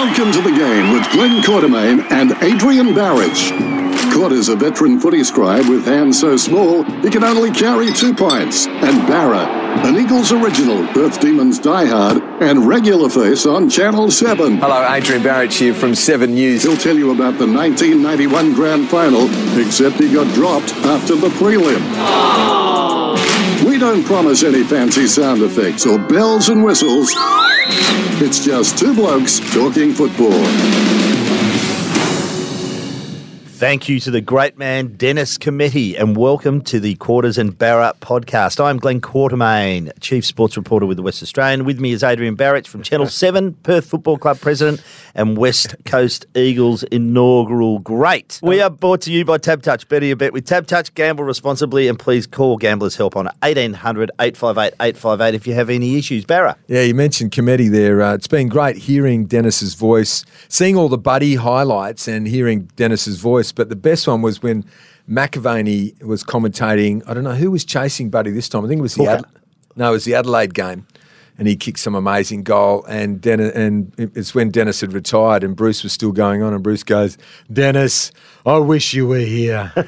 Welcome to the game with Glenn Quartermain and Adrian Barrett. Court is a veteran footy scribe with hands so small he can only carry two pints. And Barra, an Eagles original, Perth Demons diehard, and regular face on Channel 7. Hello, Adrian Barrett here from 7 News. He'll tell you about the 1991 Grand Final, except he got dropped after the prelim. We don't promise any fancy sound effects or bells and whistles. It's just two blokes talking football. Thank you to the great man Dennis Cometti and welcome to the Quarters and Barra podcast. I'm Glenn Quartermain, Chief Sports Reporter with the West Australian. With me is Adrian Barrett from Channel 7, Perth Football Club President and West Coast Eagles inaugural great. We are brought to you by Tab Touch. Better your bet with Tab Touch. Gamble responsibly and please call Gamblers Help on 1800 858 858 if you have any issues. Barra. Yeah, you mentioned Cometti there. Uh, it's been great hearing Dennis's voice, seeing all the buddy highlights and hearing Dennis's voice. But the best one was when McAvaney was commentating. I don't know who was chasing Buddy this time. I think it was the Ad- no, it was the Adelaide game, and he kicked some amazing goal. And Dennis, and it's when Dennis had retired, and Bruce was still going on. And Bruce goes, "Dennis, I wish you were here."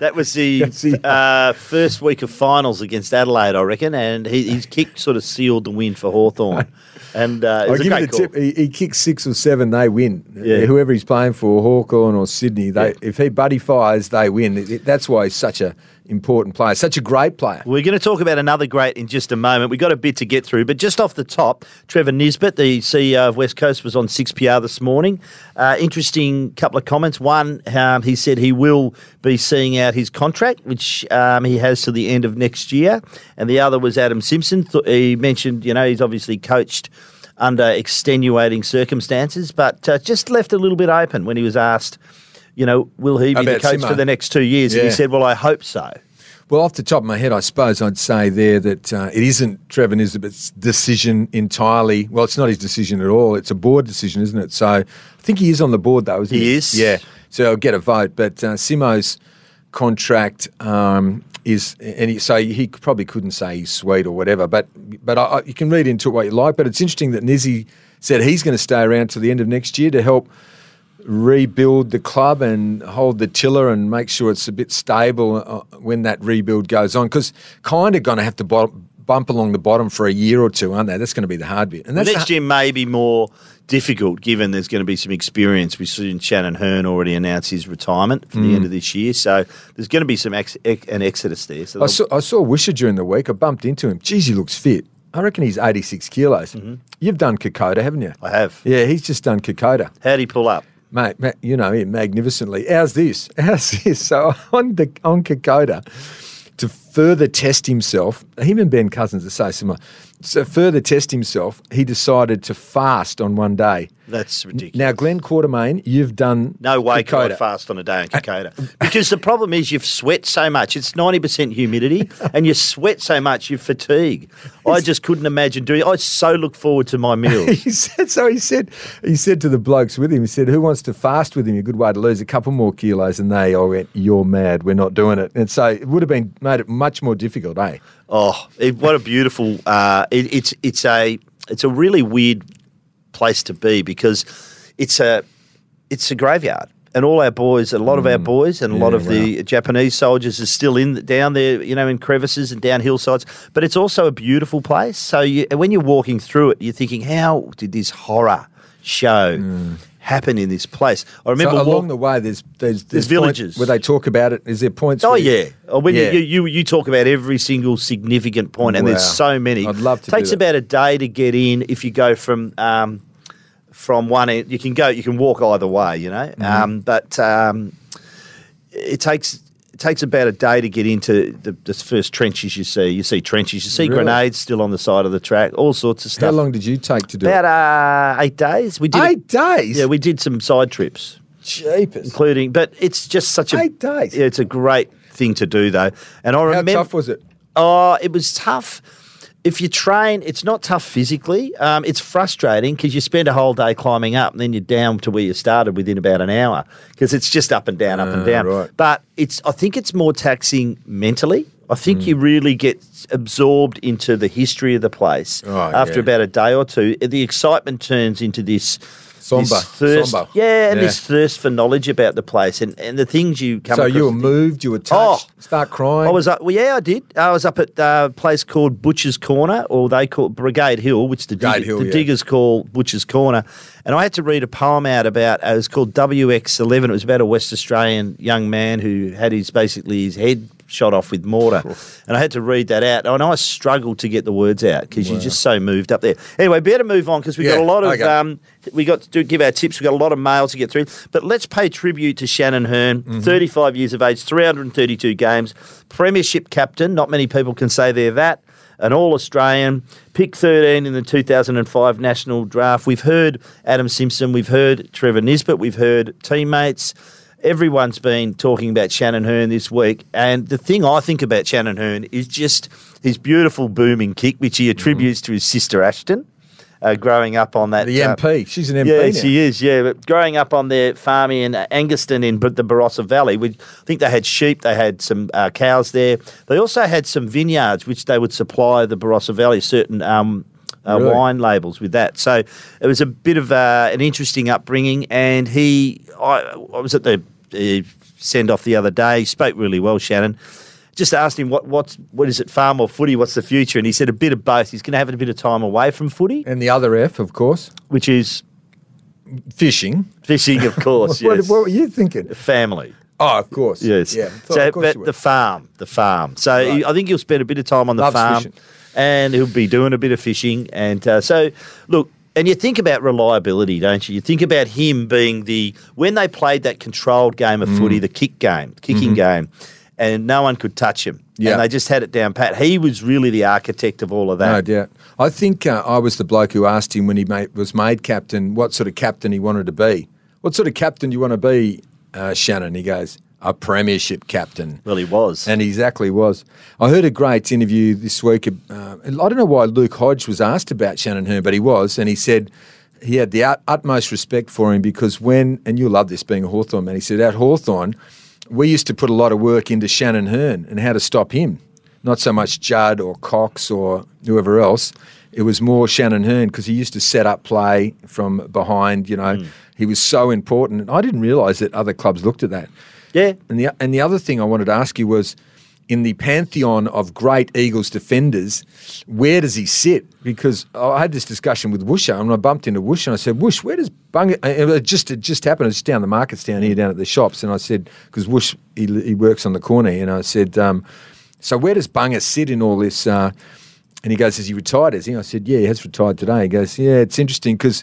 That was the uh, first week of finals against Adelaide, I reckon, and he, his kick sort of sealed the win for Hawthorn. And uh, I'll give you the call. tip. He, he kicks six or seven, they win. Yeah. Whoever he's playing for, Hawthorn or Sydney, they Yeah. if he buddy fires, they win. It- it- that's why he's such a important player, such a great player. We're going to talk about another great in just a moment. We've got a bit to get through, but just off the top, Trevor Nisbet, the CEO of West Coast, was on 6PR this morning. Uh, interesting couple of comments. One, um, he said he will be seeing out his contract, which um, he has to the end of next year. And the other was Adam Simpson. Th- he mentioned, you know, he's obviously coached under extenuating circumstances, but uh, just left a little bit open when he was asked, you know, will he be the coach Simo. for the next two years? And he said, well, I hope so. Well, off the top of my head, I suppose I'd say there that uh, it isn't Trevor Nisbet's decision entirely. Well, it's not his decision at all. It's a board decision, isn't it? So I think he is on the board, though, isn't he? He is. Yeah. So he'll get a vote. But uh, Simo's contract um, is, and he, so he probably couldn't say he's sweet or whatever. But but I, I, you can read into it what you like. But it's interesting that Nizzy said he's going to stay around till the end of next year to help rebuild the club and hold the tiller and make sure it's a bit stable uh, when that rebuild goes on. Because kind of going to have to bo- bump along the bottom for a year or two, aren't they? That's going to be the hard bit. And Well, next the, year may be more difficult given there's going to be some experience. We've seen Shannon Hurn already announce his retirement for the Mm. end of this year, so there's going to be some ex- ex- an exodus there. So I saw, I saw Woosha during the week. I bumped into him. Geez, he looks fit. I reckon he's 86 kilos. You've done Kokoda, haven't you? Mm-hmm. I have. Yeah, he's just done Kokoda. How'd he pull up? Mate, ma- you know him magnificently. How's this? How's this? So on the on Kokoda, to further test himself, him and Ben Cousins are so similar. So further test himself, he decided to fast on one day. That's ridiculous. Now, Glenn Quartermain, you've done no way can I fast on a day in Kokoda. because the problem is you've sweat so much. It's 90% humidity, and you sweat so much you fatigue. I just couldn't imagine doing I so look forward to my meals. He said so. He said he said to the blokes with him. He said, "Who wants to fast with him? A good way to lose a couple more kilos." And they all went, "You're mad. We're not doing it." And so it would have been made it much more difficult, eh? Oh, it, what a beautiful! Uh, it, it's it's a it's a really weird place to be because it's a it's a graveyard, and all our boys, a lot of our boys, and a lot Mm. Yeah, of the Japanese soldiers are still in down there, you know, in crevices and down hillsides. But it's also a beautiful place. So you, when you're walking through it, you're thinking, how did this horror show happen in this place? I remember so along walk- the way, there's there's, There's points villages. where they talk about it. Is there points? Oh yeah. Oh, when Yeah. You, you you talk about every single significant point, and there's so many. I'd love to do Takes about a day to get in. If you go from um, from one end, you can go. You can walk either way. You know, Mm-hmm. um, but um, it takes. It takes about a day to get into the, the first trenches you see. You see trenches, you see Really? grenades still on the side of the track, all sorts of stuff. How long did you take to do About it? uh, eight days. We did it- Eight days. Yeah, we did some side trips Jeepers. including. But it's just such a Eight days. Yeah, it's a great thing to do though. And I How remember tough was it? Oh, it was tough. If you train, it's not tough physically. Um, it's frustrating because you spend a whole day climbing up and then you're down to where you started within about an hour because it's just up and down, up and Ah, down. right. But it's, I think it's more taxing mentally. I think you really get absorbed into the history of the place Oh, after yeah. about a day or two. The excitement turns into this. Somber, thirst, somber. yeah, and Yeah. this thirst for knowledge about the place and, and the things you come. So across you were moved, you were touched, Oh, start crying. I was up. Well, yeah, I did. I was up at uh, a place called Butcher's Corner, or they call it Brigade Hill, which the, dig- Hill, the yeah. diggers call Butcher's Corner. And I had to read a poem out about. Uh, it was called WX11. It was about a West Australian young man who had his basically his head shot off with mortar, and I had to read that out. And I struggled to get the words out because you're just so moved up there. Anyway, better move on because we got Yeah, a lot of. okay. Um, we got to do, give our tips. We've got a lot of mail to get through, but let's pay tribute to Shannon Hurn. Mm-hmm. 35 years of age, 332 games, Premiership captain. Not many people can say they're that. An All Australian, pick 13 in the 2005 national draft. We've heard Adam Simpson, we've heard Trevor Nisbet, we've heard teammates. Everyone's been talking about Shannon Hurn this week, and the thing I think about Shannon Hurn is just his beautiful booming kick, which he attributes to his sister Ashton. Uh, growing up on that the uh, MP. She's an MP. yeah, now. she is. Yeah, but growing up on their farm in uh, Angaston in the Barossa Valley, we I think they had sheep, they had some uh, cows there. They also had some vineyards, which they would supply the Barossa Valley certain um, uh, Really? wine labels with that. So it was a bit of uh, an interesting upbringing. And he, I, I was at the uh, send off the other day. He spoke really well, Shannon. Just asked him what what's what is it, farm or footy? What's the future? And he said a bit of both. He's going to have a bit of time away from footy, And the other F, of course, which is fishing. fishing, of course. what, yes. what were you thinking? family. Oh, of course. Yes. Yeah. So, but the farm, the farm. So he- I think he'll spend a bit of time on the Loves farm, fishing. And he'll be doing a bit of fishing. And uh, so, look, and you think about reliability, don't you? You think about him being the when they played that controlled game of Mm. footy, the kick game, kicking game, and no one could touch him. Mm-hmm. Yeah. And they just had it down pat. He was really the architect of all of No that. doubt. I think uh, I was the bloke who asked him when he made, was made captain what sort of captain he wanted to be. What sort of captain do you want to be, uh, Shannon? He goes, a premiership captain. Well, he was. And he exactly was. I heard a great interview this week. Uh, I don't know why Luke Hodge was asked about Shannon Hurn, but he was, and he said he had the ut- utmost respect for him because when, and you'll love this being a Hawthorn man, he said at Hawthorn, we used to put a lot of work into Shannon Hurn and how to stop him. Not so much Judd or Cox or whoever else. It was more Shannon Hurn because he used to set up play from behind. You know, he was so important. And I didn't realise that other clubs looked at that. Yeah. And the and the other thing I wanted to ask you was, in the pantheon of great Eagles defenders, where does he sit? Because I had this discussion with Woosha, and I bumped into Woosh, and I said, "Woosh, where does Bunga?" It just it just happened. It's down the markets down here, down at the shops, and I said, because Woosh he, he works on the corner, and I said, um, "So where does Bunga sit in all this?" Uh, and he goes, "Is he retired? Is he?" I said, "Yeah, he has retired today." He goes, "Yeah, it's interesting because."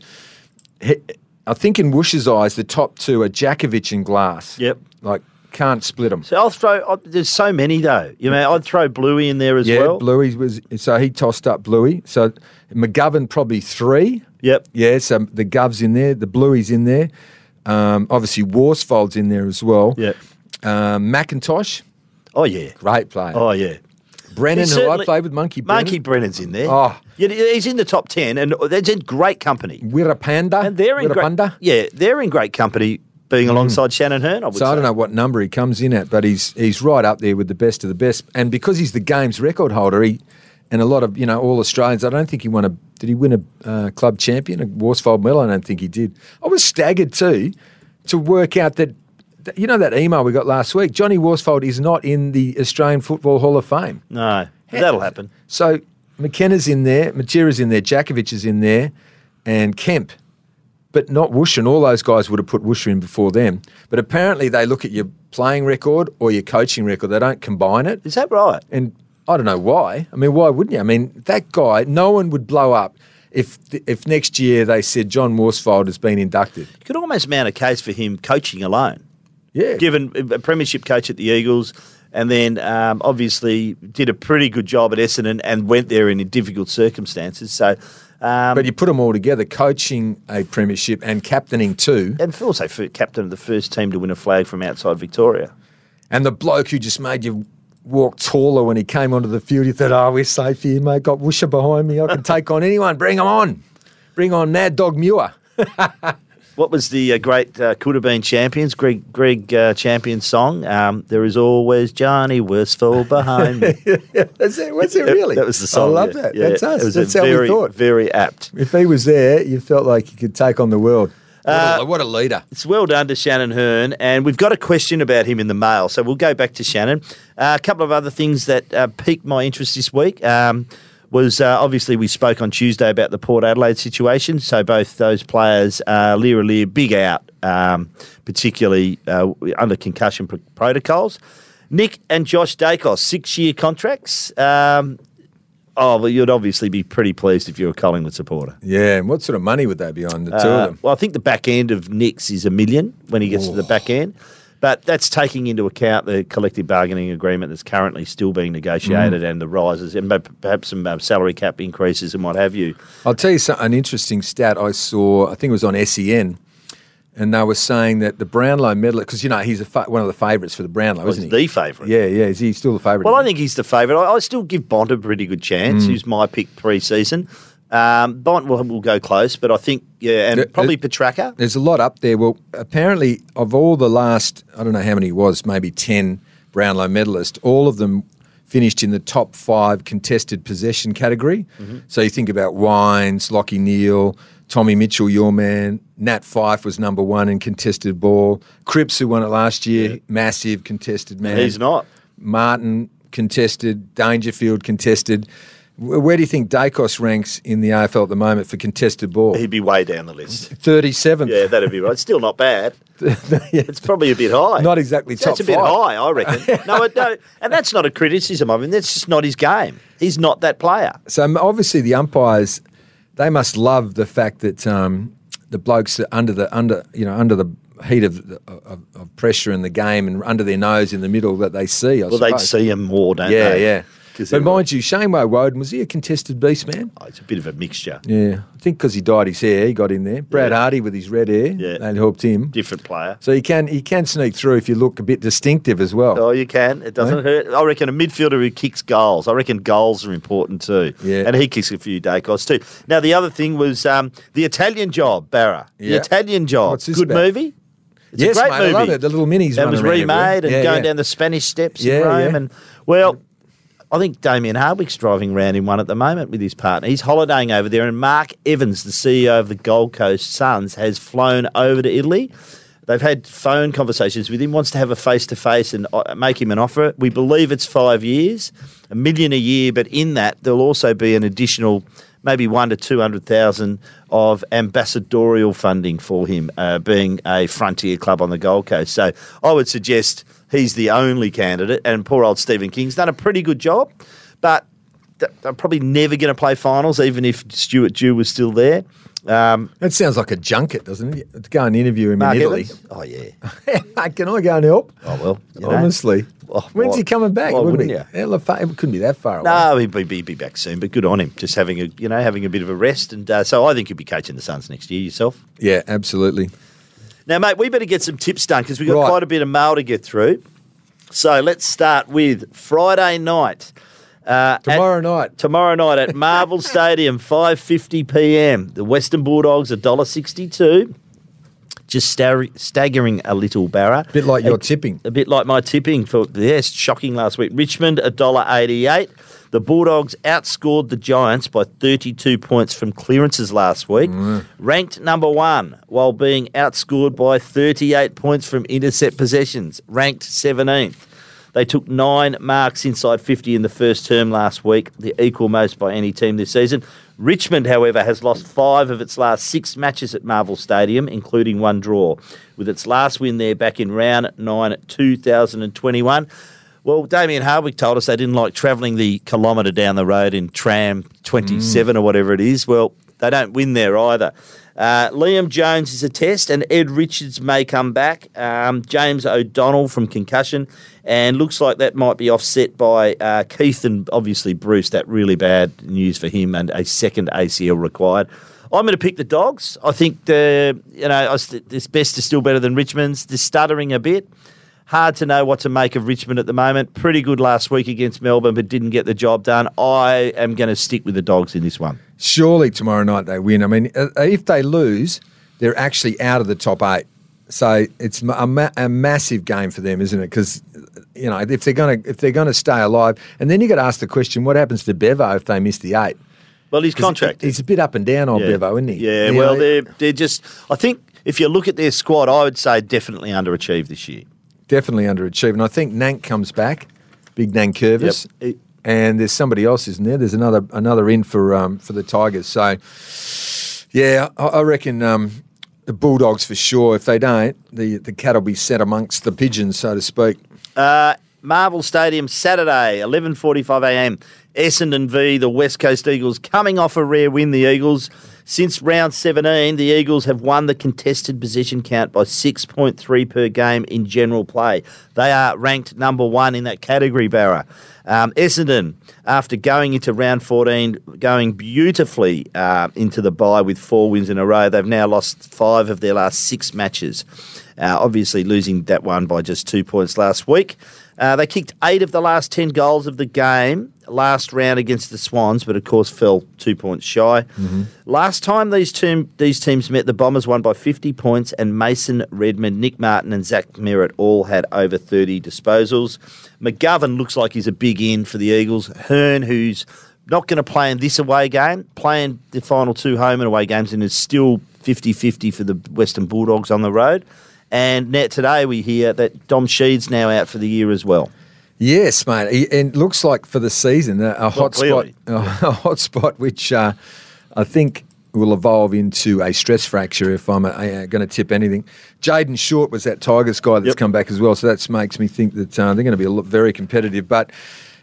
I think in Woosh's eyes, the top two are Jakovich and Glass. Yep. Like, can't split them. So I'll throw. i there's so many though. You know, I'd throw Bluey in there as yeah, well. Bluey was so he tossed up Bluey. So McGovern probably three. Yep. Yeah, so the Gov's in there, the Bluey's in there. Um, obviously Worsfold's in there as well. Yep. Um, McIntosh, Oh yeah. great player. Oh yeah. Brennan, who I played with Monkey Brennan. Monkey Brennan's in there. Oh. Yeah, he's in the top ten, and that's in great company. Wirrpanda. And they're in great. Wirrpanda. Yeah, they're in great company, being alongside Shannon Hurn. I would So say. I don't know what number he comes in at, but he's he's right up there with the best of the best. And because he's the game's record holder, he and a lot of you know all Australians. I don't think he won a. Did he win a uh, club champion, a Worsfold medal? I don't think he did. I was staggered too to work out that. that- You know that email we got last week. Johnny Worsfold is not in the Australian Football Hall of Fame. No, that'll happen. So McKenna's in there, Matera's in there, Jakovich is in there, and Kemp. But not Woosh, and all those guys would have put Woosh in before them. But apparently they look at your playing record or your coaching record. They don't combine it. Is that right? And I don't know why. I mean, why wouldn't you? I mean, that guy, no one would blow up if if next year they said John Worsfold has been inducted. You could almost mount a case for him coaching alone. Yeah. Given a premiership coach at the Eagles, and then um, obviously did a pretty good job at Essendon and went there in difficult circumstances. So, um, but you put them all together, coaching a premiership and captaining two, and also for captain of the first team to win a flag from outside Victoria. And the bloke who just made you walk taller when he came onto the field, he thought, oh, we're safe here, mate. Got Woosha behind me. I can take on anyone. Bring him on. Bring on Mad Dog Muir. What was the uh, great uh, could have been champions Greg Greg uh, champion song? Um, there is always Johnny Worsfold behind me. That's it. Was it really? that was the song. I love yeah. that. Yeah, That's us. That's how very, we thought. Very apt. If he was there, you felt like you could take on the world. What, Uh, a, what a leader. It's well done to Shannon Hurn, and we've got a question about him in the mail, so we'll go back to Shannon. Uh, a couple of other things that uh, piqued my interest this week um, was uh, obviously we spoke on Tuesday about the Port Adelaide situation. So both those players, uh, Lear Lear, big out, um, particularly uh, under concussion pr- protocols. Nick and Josh Daicos, six-year contracts. Um, oh, well, you'd obviously be pretty pleased if you're a Collingwood supporter. Yeah, and what sort of money would they be on, the two Uh, of them? Well, I think the back end of Nick's is a million when he gets to the back end. But that's taking into account the collective bargaining agreement that's currently still being negotiated Mm. and the rises and perhaps- some uh, salary cap increases and what have you. I'll tell you some, an interesting stat I saw. I think it was on SEN, and they were saying that the Brownlow medalist, because you know he's a fa- one of the favourites for the Brownlow, Was isn't he? the favourite. Yeah, yeah. Is he still the favourite? Well, I think he's the favourite. I, I still give Bont a pretty good Mm. chance. Who's my pick pre-season? Um, Bont will, will go close, but I think yeah, and The- probably Petracca. There's a lot up there. Well, apparently, of all the last, I don't know how many it was, maybe 10 Brownlow medalists, all of them finished in the top five contested possession category. Mm-hmm. So you think about Wines, Lockie Neale, Tommy Mitchell, your man. Nat Fyfe was number one in contested ball. Cripps, who won it last year, massive contested man. He's not. Martin contested, Dangerfield contested. Wh- Where do you think Daicos ranks in the AFL at the moment for contested ball? He'd be way down the list. 37th. Yeah, that'd be right. Still not bad. It's probably a bit high. Not exactly That's top a bit five. high, I reckon. no, it, no, and that's not a criticism of him. That's just not his game. He's not that player. So obviously the umpires, they must love the fact that um, the blokes are under the under you know under the heat of, of, of pressure in the game and under their nose in the middle that they see. I Well, they'd see him more, don't they? Yeah, they? yeah. 'Cause But mind you, Shane Woewodin was he a contested beast man? Oh, it's a bit of a mixture. Yeah, I think because he dyed his hair, he got in there. Brad Yeah. Hardie with his red hair, Yeah. that helped him. Different player. So he can he can sneak through if you look a bit distinctive as well. Oh, you can. It doesn't hurt. I reckon a midfielder who kicks goals. I reckon goals are important too. Yeah. And he kicks a few Daicos too. Now, the other thing was um, the Italian job, Barra. The Italian job. What's this Good about? movie. It's yes, a great mate, movie. I love it. The little minis That was remade everywhere. and going down the Spanish steps Yeah, in Rome. yeah. And well, I think Damien Hardwick's driving around in one at the moment with his partner. He's holidaying over there, and Mark Evans, the CEO of the Gold Coast Suns, has flown over to Italy. They've had phone conversations with him. Wants to have a face to face and uh, make him an offer. We believe it's five years, a million a year, but in that there'll also be an additional maybe one to two hundred thousand of ambassadorial funding for him, uh, being a frontier club on the Gold Coast. So I would suggest he's the only candidate, and poor old Steven King's done a pretty good job, but they're probably never going to play finals, even if Stuart Dew was still there. Um, That sounds like a junket, doesn't it? To go and interview him Mark in Italy. Evans? Oh yeah. Can I go and help? Oh well. you. Honestly. Oh, When's why- he coming back? why wouldn't wouldn't he? It couldn't be that far away. No, he'd be, be, be back soon, but good on him. Just having a you know having a bit of a rest, and uh, so I think you'll be coaching the Suns next year yourself. Yeah, absolutely. Now, mate, we better get some tips done because we've got Right. quite a bit of mail to get through. So let's start with Friday night. Uh, at- Tomorrow night. tomorrow night at Marvel Stadium, 5:50 p.m. The Western Bulldogs $1.62. Just star- staggering a little, Barra. A bit like your A- tipping. A bit like my tipping for yes, shocking last week. Richmond $1.88. The Bulldogs outscored the Giants by 32 points from clearances last week. Mm. Ranked number one while being outscored by 38 points from intercept possessions. Ranked 17th. They took nine marks inside 50 in the first term last week, the equal most by any team this season. Richmond, however, has lost five of its last six matches at Marvel Stadium, including one draw, with its last win there back in round nine 2021. Well, Damien Hardwick told us they didn't like travelling the kilometre down the road in tram 27 mm. or whatever it is. Well, they don't win there either. Uh, Liam Jones is a test, and Ed Richards may come back. Um, James O'Donnell from concussion, and looks like that might be offset by uh, Keith and obviously Bruce. That really bad news for him, and a second ACL required. I'm going to pick the dogs. I think the you know this best is still better than Richmond's. They're stuttering a bit. Hard to know what to make of Richmond at the moment. Pretty good last week against Melbourne, but didn't get the job done. I am going to stick with the dogs in this one. Surely tomorrow night they win. I mean, uh, if they lose, they're actually out of the top eight. So it's a, ma- a massive game for them, isn't it? Because you know if they're going to if they're going to stay alive, and then you got to ask the question: What happens to Bevo if they miss the eight? Well, he's contracted. He's a bit up and down, on yeah. Bevo, isn't he? Yeah. You well, know, they're they're just. I think if you look at their squad, I would say definitely underachieved this year. definitely underachieved, and I think Nank comes back, big Nankervis, Yep. And there's somebody else, isn't there? There's another another in for um, for the Tigers. So yeah, I, I reckon um, the Bulldogs for sure. If they don't, the the cat will be set amongst the pigeons, so to speak. Uh, Marvel Stadium Saturday, 11:45 a.m. Essendon v the West Coast Eagles coming off a rare win. The Eagles since round 17, the Eagles have won the contested position count by 6.3 per game in general play. They are ranked number one in that category, Barra. Um, Essendon, after going into round 14, going beautifully uh, into the bye with four wins in a row, they've now lost five of their last six matches. Uh, obviously, losing that one by just two points last week. Uh, they kicked eight of the last 10 goals of the game last round against the Swans, but of course fell two points shy. Last time these, two, these teams met, the Bombers won by 50 points, and Mason Redman, Nick Martin, and Zach Merrett all had over 30 disposals. McGovern looks like he's a big in for the Eagles. Hurn, who's not going to play in this away game, playing the final two home and away games, and is still 50 50 for the Western Bulldogs on the road. And now today we hear that Dom Sheed's now out for the year as well. Yes, mate. He- And looks like for the season a, a hot spot, clearly. a, hot spot, which uh, I think will evolve into a stress fracture if I'm uh, going to tip anything. Jayden Short was that Tigers guy that's Yep. come back as well, so that makes me think that uh, they're going to be a lot, very competitive. But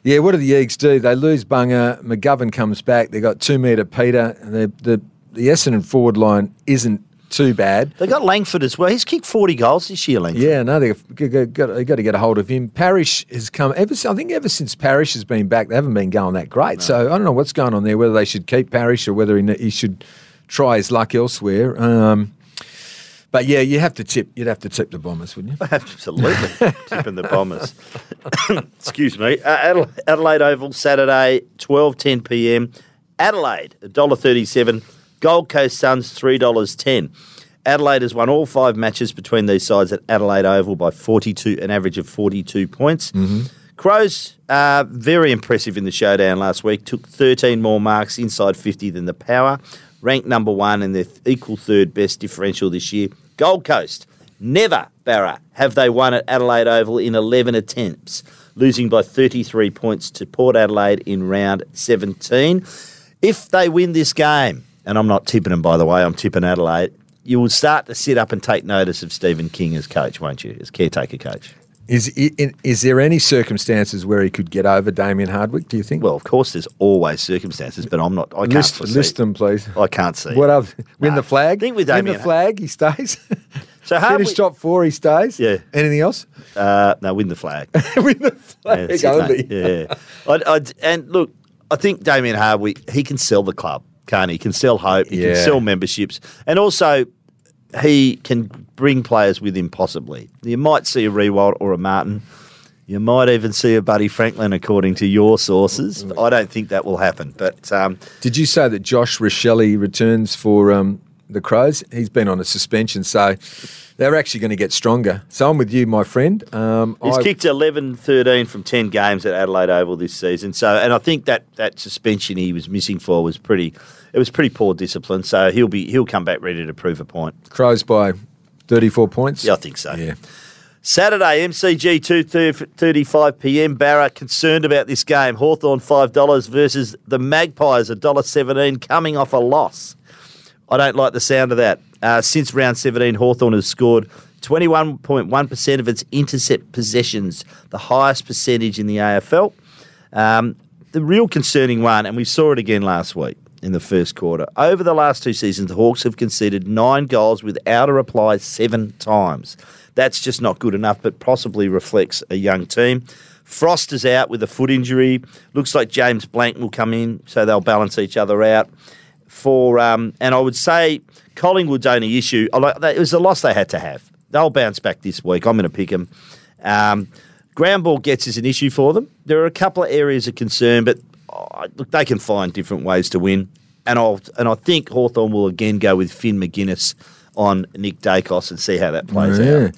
yeah, what do the Eagles do? They lose Bunga. McGovern comes back. They got two metre Peter. And the the the Essendon forward line isn't too bad. They got Langford as well. He's kicked 40 goals this year, Langford. Yeah, no, they've got, got, to get a hold of him. Parish has come ever. I think ever since Parish has been back, they haven't been going that great. So I don't know what's going on there. Whether they should keep Parish or whether he, he should try his luck elsewhere. Um, but yeah, you have to tip. You'd have to tip the Bombers, wouldn't you? Absolutely. Tipping the Bombers. Excuse me. Uh, Adela- Adelaide Oval, Saturday, 12.10 p.m. Adelaide, $1.37. Gold Coast Suns, $3.10. Adelaide has won all five matches between these sides at Adelaide Oval by 42, an average of 42 points. Crows, uh, very impressive in the showdown last week. Took 13 more marks inside 50 than the Power. Ranked number one and their th- equal third best differential this year. Gold Coast, never, Barra, have they won at Adelaide Oval in 11 attempts, losing by 33 points to Port Adelaide in round 17. If they win this game, and I'm not tipping him, by the way, I'm tipping Adelaide, you will start to sit up and take notice of Steven King as coach, won't you? As caretaker coach. Is is there any circumstances where he could get over Damien Hardwick? Do you think? Well, of course, there's always circumstances, but I'm not. I can't list, foresee. list them, please. I can't see. What other? Win No. the flag. I think with win the flag, he stays. So Hardwick, finish top four, he stays. Yeah. Anything else? Uh, no, win the flag. win the flag it, only. mate. yeah. I'd, I'd, and look, I think Damien Hardwick, he can sell the club, can't he? He can sell hope, he Yeah. can sell memberships, and also he can bring players with him possibly. You might see a Riewoldt or a Martin. You might even see a Buddy Franklin, according to your sources. I don't think that will happen. But um, Did you say that Josh Rachele returns for um, the Crows? He's been on a suspension, so they're actually going to get stronger. So I'm with you, my friend. Um, He's I- kicked 11, 13 from 10 games at Adelaide Oval this season. So, and I think that, that suspension he was missing for was pretty, it was pretty poor discipline. So he'll be, he'll come back ready to prove a point. Crows by 34 points. Yeah, I think so. Yeah. Saturday, MCG 2.35 p.m. Barra concerned about this game. Hawthorn $5 versus the Magpies, $1.17 coming off a loss. I don't like the sound of that. Uh, since round 17, Hawthorn has scored 21.1% of its intercept possessions, the highest percentage in the AFL. Um, the real concerning one, and we saw it again last week in the first quarter, over the last two seasons, the Hawks have conceded nine goals without a reply seven times. That's just not good enough, but possibly reflects a young team. Frost is out with a foot injury. Looks like James Blanck will come in, so they'll balance each other out for um, and I would say Collingwood's only issue. It was a loss they had to have. They'll bounce back this week. I'm going to pick them. Um, ground ball gets is an issue for them. There are a couple of areas of concern, but look, they can find different ways to win. And I'll and I think Hawthorn will again go with Finn Maginness on Nick Daicos and see how that plays Yeah. out.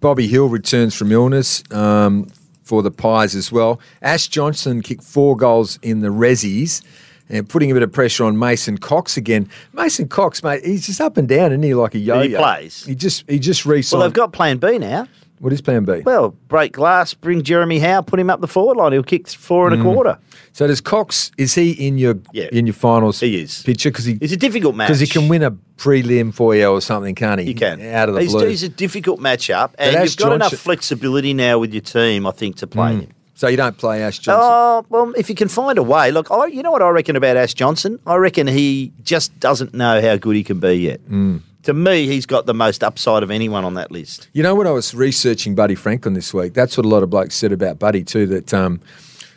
Bobby Hill returns from illness um, for the Pies as well. Ash Johnson kicked four goals in the Rezzies and putting a bit of pressure on Mason Cox again. Mason Cox, mate, he's just up and down, isn't he? Like a yo-yo. He plays. He just he just re-signed. Well, they've got Plan B now. What is Plan B? Well, break glass, bring Jeremy Howe, put him up the forward line. He'll kick four and a mm. quarter. so does Cox? Is he in your Yeah. in your finals? He is. picture because he It's a difficult match. because he can win a prelim for you or something, can't he? He can. out of the he's, blue. he's a difficult matchup, and Ash you've got enough Johnson- flexibility now with your team, I think, to play mm. him. so you don't play Ash Johnson. Oh, well, if you can find a way. Look, I, you know what I reckon about Ash Johnson? I reckon he just doesn't know how good he can be yet. Mm. To me, he's got the most upside of anyone on that list. You know, when I was researching Buddy Franklin this week, that's what a lot of blokes said about Buddy too. That um,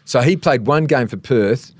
so he played one game for Perth.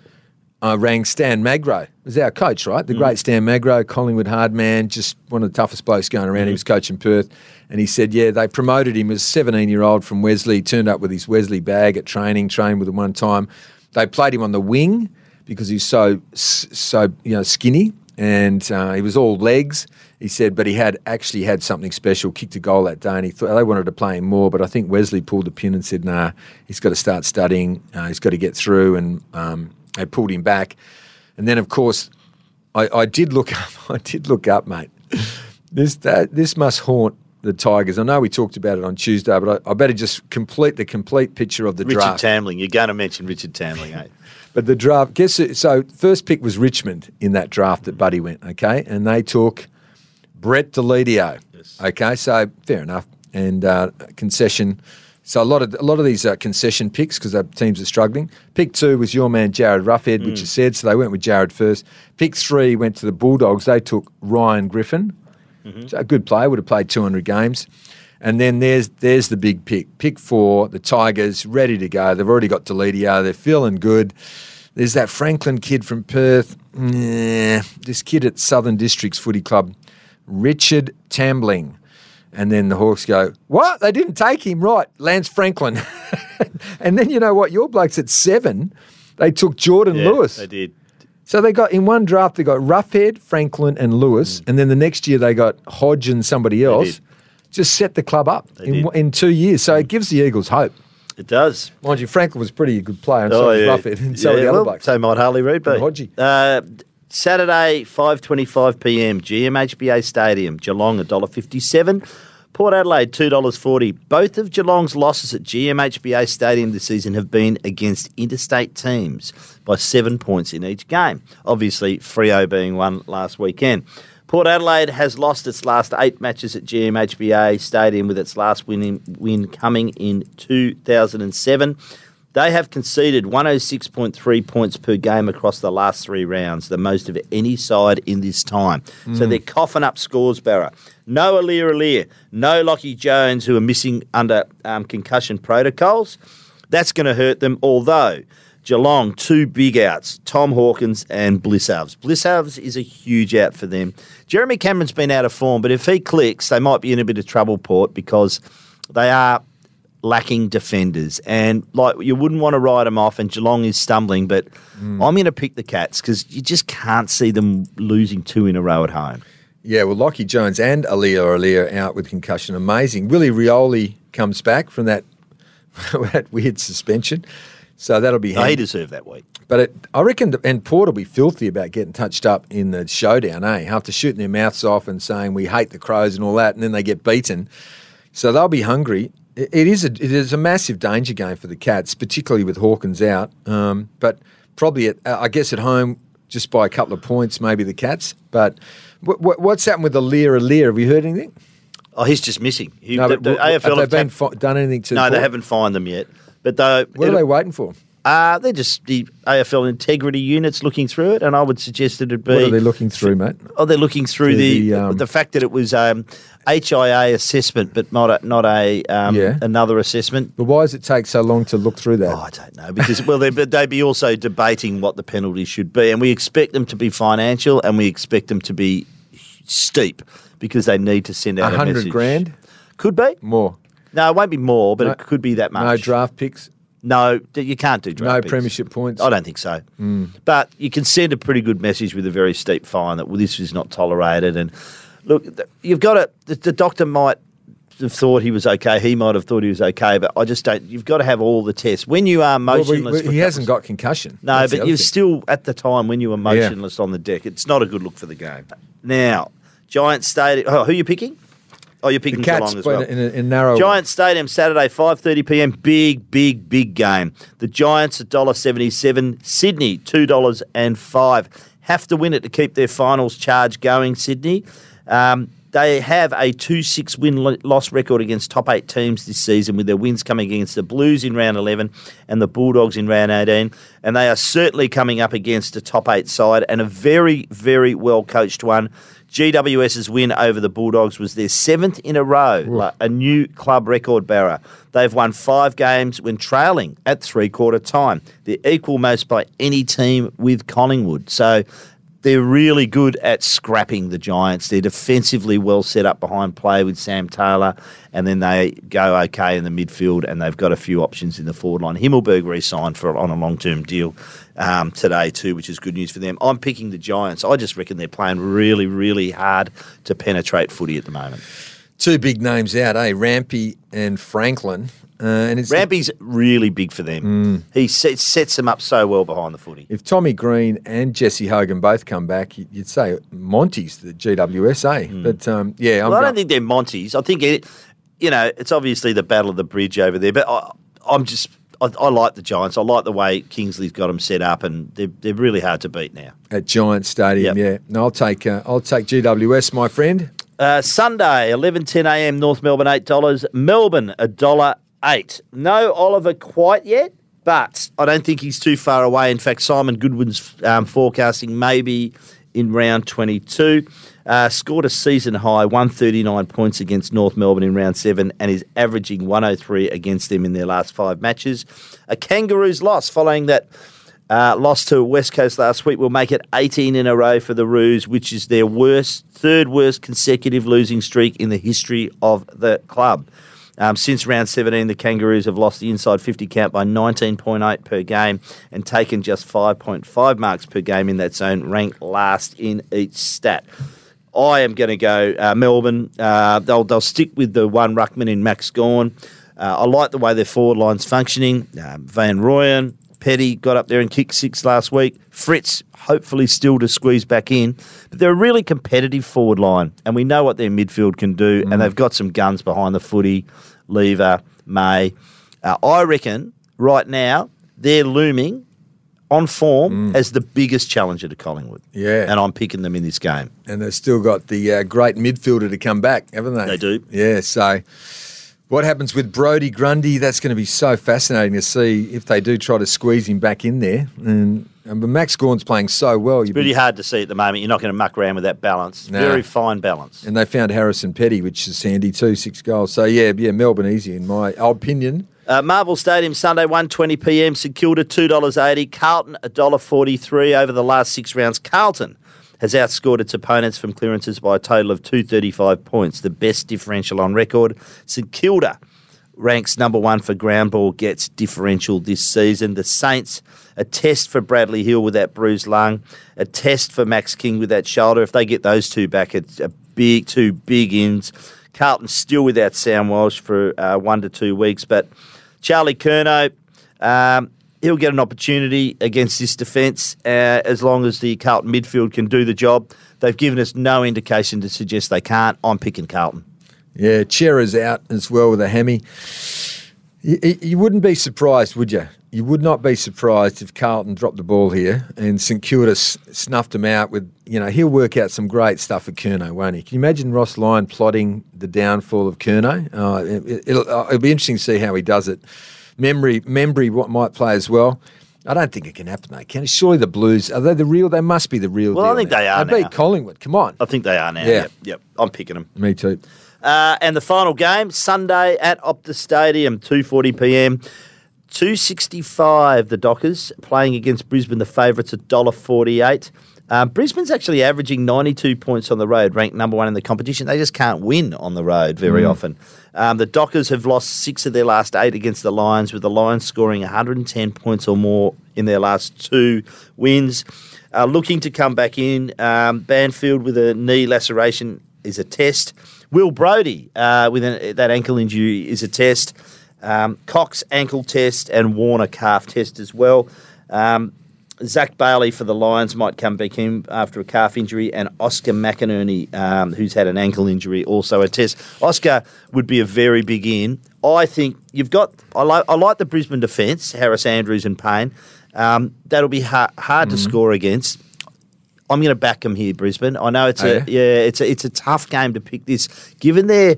I rang Stan Magro, was our coach, right? The great Stan Magro, Collingwood hard man, just one of the toughest blokes going around. He was coaching Perth, and he said, yeah, they promoted him as a 17 year old from Wesley. Turned up with his Wesley bag at training, trained with him one time. They played him on the wing because he's so so you know skinny, and uh, he was all legs. He said, but he had actually had something special, kicked a goal that day, and he thought they wanted to play him more. But I think Wesley pulled the pin and said, "Nah, he's got to start studying. Uh, he's got to get through." And um, they pulled him back. And then, of course, I, I did look up. I did look up, mate. This that, this must haunt the Tigers. I know we talked about it on Tuesday, but I, I better just complete the complete picture of the Richard draft. Tamling. You're going to mention Richard Tambling, eh? But the draft, guess so first pick was Richmond in that draft that Buddy went, okay, and they took Brett Deledio. Okay, so fair enough, and uh, concession. So a lot of a lot of these uh, concession picks because the teams are struggling. Pick two was your man Jarryd Roughead, which you said, so they went with Jarryd first. Pick three went to the Bulldogs. They took Ryan Griffin, so a good player, would have played 200 games. And then there's there's the big pick. Pick four, the Tigers, ready to go. They've already got Deledio. They're feeling good. There's that Franklin kid from Perth. Nah, this kid at Southern Districts Footy Club, Richard Tambling. And then the Hawks go, What? They didn't take him. Right, Lance Franklin. and then you know what? Your blokes at seven, they took Jordan Yeah, Lewis. They did. So they got in one draft they got Roughead, Franklin, and Lewis, and then the next year they got Hodge and somebody else. Just set the club up in, in two years. So it gives the Eagles hope. It does. Mind you, Franklin was pretty a good player, and so was Roughead, and so were the Oh, well, other blokes. So might Harley Reid be. And Hodgie. Uh, Saturday, 5.25 p.m, GMHBA Stadium, Geelong, $1.57. Port Adelaide, $2.40. Both of Geelong's losses at GMHBA Stadium this season have been against interstate teams by seven points in each game. Obviously, Freo being one last weekend. Port Adelaide has lost its last eight matches at GMHBA Stadium, with its last win, win coming in 2007. They have conceded 106.3 points per game across the last three rounds, the most of any side in this time. So they're coughing up scores, Barra. No Aliir Aliir, no Lockie Jones, who are missing under um, concussion protocols. That's going to hurt them, although Geelong, two big outs, Tom Hawkins and Blicavs. Blicavs is a huge out for them. Jeremy Cameron's been out of form, but if he clicks, they might be in a bit of trouble, Port, because they are lacking defenders. And like you wouldn't want to write them off, and Geelong is stumbling, but I'm going to pick the Cats because you just can't see them losing two in a row at home. Yeah, well, Lockie Jones and Aliir Aliir out with concussion. Amazing. Willie Rioli comes back from that, that weird suspension. So that'll be he handy. deserved that week. But it, I reckon, the, and Port will be filthy about getting touched up in the showdown, eh? After shooting their mouths off and saying we hate the Crows and all that, and then they get beaten. So they'll be hungry. It, is a it is a massive danger game for the Cats, particularly with Hawkins out. Um, but probably, at, uh, I guess, at home, just by a couple of points, maybe the Cats. But what, what, what's happened with the Lear Lear? Have you heard anything? Oh, he's just missing. He, No, the, the w- AFL have they have fi- done anything to? no, they Port? haven't fined them yet. But though, What are they waiting for? Uh, they're just the AFL integrity units looking through it, and I would suggest that it be. What are they looking through, mate? Oh, they're looking through Through the the, the, um, fact that it was um, HIA assessment, but not a, not a um, Yeah. another assessment. But why does it take so long to look through that? Oh, I don't know because well, they they'd be also debating what the penalty should be, and we expect them to be financial, and we expect them to be steep because they need to send out a, hundred grand could be. more. No, it won't be more, but No- it could be that much. No draft picks. No, you can't do draft No picks. premiership points. I don't think so. But you can send a pretty good message with a very steep fine that well, this is not tolerated. And Look, you've got to. The, the doctor might have thought he was okay. He might have thought he was okay, but I just don't. You've got to have all the tests when you are Well, we- motionless. we- he hasn't got concussion. No, That's but you're thing. still at the time when you were motionless on the deck. It's not a good look for the game. Now, Giant Stadium. Oh, who are you picking? Oh, you're picking the Geelong as well. in, a, in narrow. Giant Stadium Saturday, five thirty PM. Big, big, big game. The Giants $1.77. Sydney two dollars and five. Have to win it to keep their finals charge going. Sydney. Um, they have a 2 6 win loss record against top eight teams this season, with their wins coming against the Blues in round 11 and the Bulldogs in round 18. And they are certainly coming up against a top eight side and a very, very well coached one. GWS's win over the Bulldogs was their seventh in a row, like a new club record bearer. They've won five games when trailing at three quarter time. They're equal most by any team with Collingwood. So they're really good at scrapping the Giants. They're defensively well set up behind play with Sam Taylor, and then they go okay in the midfield, and they've got a few options in the forward line. Himmelberg re-signed for on a long-term deal um, today too, which is good news for them. I'm picking the Giants. I just reckon they're playing really, really hard to penetrate footy at the moment. Two big names out, eh? Rampy and Franklin. Uh, and it's Rampy's really big for them. He set, sets them up so well behind the footy. if Tommy Green and Jesse Hogan both come back, you- you'd say Monty's the GWS, But um, yeah, I'm Well, I don't think they're Monty's. I think it, you know, it's obviously the battle of the bridge over there. But I, I'm just, I, I like the Giants. I like the way Kingsley's got them set up, and they're, they're really hard to beat now. at Giant Stadium. Yep. Yeah, no, I'll take uh, I'll take GWS, my friend. Uh, Sunday, eleven ten a.m. North Melbourne eight dollars. Melbourne a dollar eight. No Oliver quite yet, but I don't think he's too far away. In fact, Simon Goodwin's um, forecasting maybe in round twenty two. Uh, scored a season high 139 points against North Melbourne in round seven and is averaging 103 against them in their last five matches. A Kangaroos loss following that uh, loss to West Coast last week will make it 18 in a row for the Roos, which is their worst, third worst consecutive losing streak in the history of the club. Um, since round 17, the Kangaroos have lost the inside 50 count by 19.8 per game and taken just 5.5 marks per game in that zone, ranked last in each stat. I am going to go uh, Melbourne. Uh, they'll, they'll stick with the one ruckman in Max Gawn. Uh, I like the way their forward line's functioning. Um, Van Rooyen, Petty got up there and kicked six last week. Fritsch, hopefully, still to squeeze back in. But they're a really competitive forward line, and we know what their midfield can do, and they've got some guns behind the footy. Lever, May. Uh, I reckon right now they're looming on form as the biggest challenger to Collingwood. Yeah. And I'm picking them in this game. And they've still got the uh, great midfielder to come back, haven't they? They do. Yeah. So, what happens with Brodie Grundy? That's going to be so fascinating to see if they do try to squeeze him back in there. And, and but Max Gawn's playing so well. You'd Pretty be, hard to see at the moment. You're not going to muck around with that balance. No. Very fine balance. and they found Harrison Petty, which is handy too, six goals. So yeah, yeah, Melbourne easy in my opinion. Uh, Marvel Stadium Sunday, 1.20 p.m. St Kilda, $2.80. Carlton, $1.43 over the last six rounds. Carlton has outscored its opponents from clearances by a total of 235 points, the best differential on record. St Kilda ranks number one for ground ball gets differential this season. The Saints, a test for Bradley Hill with that bruised lung, a test for Max King with that shoulder. If they get those two back, it's a big, two big ins. Carlton still without Sam Walsh for uh, one to two weeks, but Charlie Curnow, um, he'll get an opportunity against this defence uh, as long as the Carlton midfield can do the job. They've given us no indication to suggest they can't. I'm picking Carlton. Yeah, Cerra's out as well with a hammy. You, you- wouldn't be surprised, would you? You would not be surprised if Carlton dropped the ball here and St Kilda s- snuffed him out with, you know, he'll work out some great stuff for Curnow, won't he? Can you imagine Ross Lyon plotting the downfall of Curnow? Uh, it, it'll, uh, it'll be interesting to see how he does it. Memory, memory, what might play as well. I don't think it can happen, though. Can it? Surely the Blues are they the real? They must be the real. Well, I think now. they are They now. beat Collingwood. Come on. I think they are now. Yeah. Yep, yep. I'm picking them. Me too. Uh, and the final game Sunday at Optus Stadium, two forty PM. Two sixty five. The Dockers playing against Brisbane. The favourites at dollar forty eight. Um, Brisbane's actually averaging 92 points on the road, ranked number one in the competition. They just can't win on the road very often. Um, the Dockers have lost six of their last eight against the Lions, with the Lions scoring 110 points or more in their last two wins. Uh, looking to come back in, um, Banfield with a knee laceration is a test. Will Brodie uh, with an, that ankle injury is a test. Um, Cox ankle test and Warner calf test as well. Um, Zach Bailey for the Lions might come back in after a calf injury, and Oscar McInerney, um, who's had an ankle injury, also a test. Oscar would be a very big in. I think you've got. I like. I like the Brisbane defence, Harris, Andrews, and Payne. Um, that'll be hard, hard to score against. I'm going to back them here, Brisbane. I know it's a you? yeah, it's a, it's a tough game to pick this, given their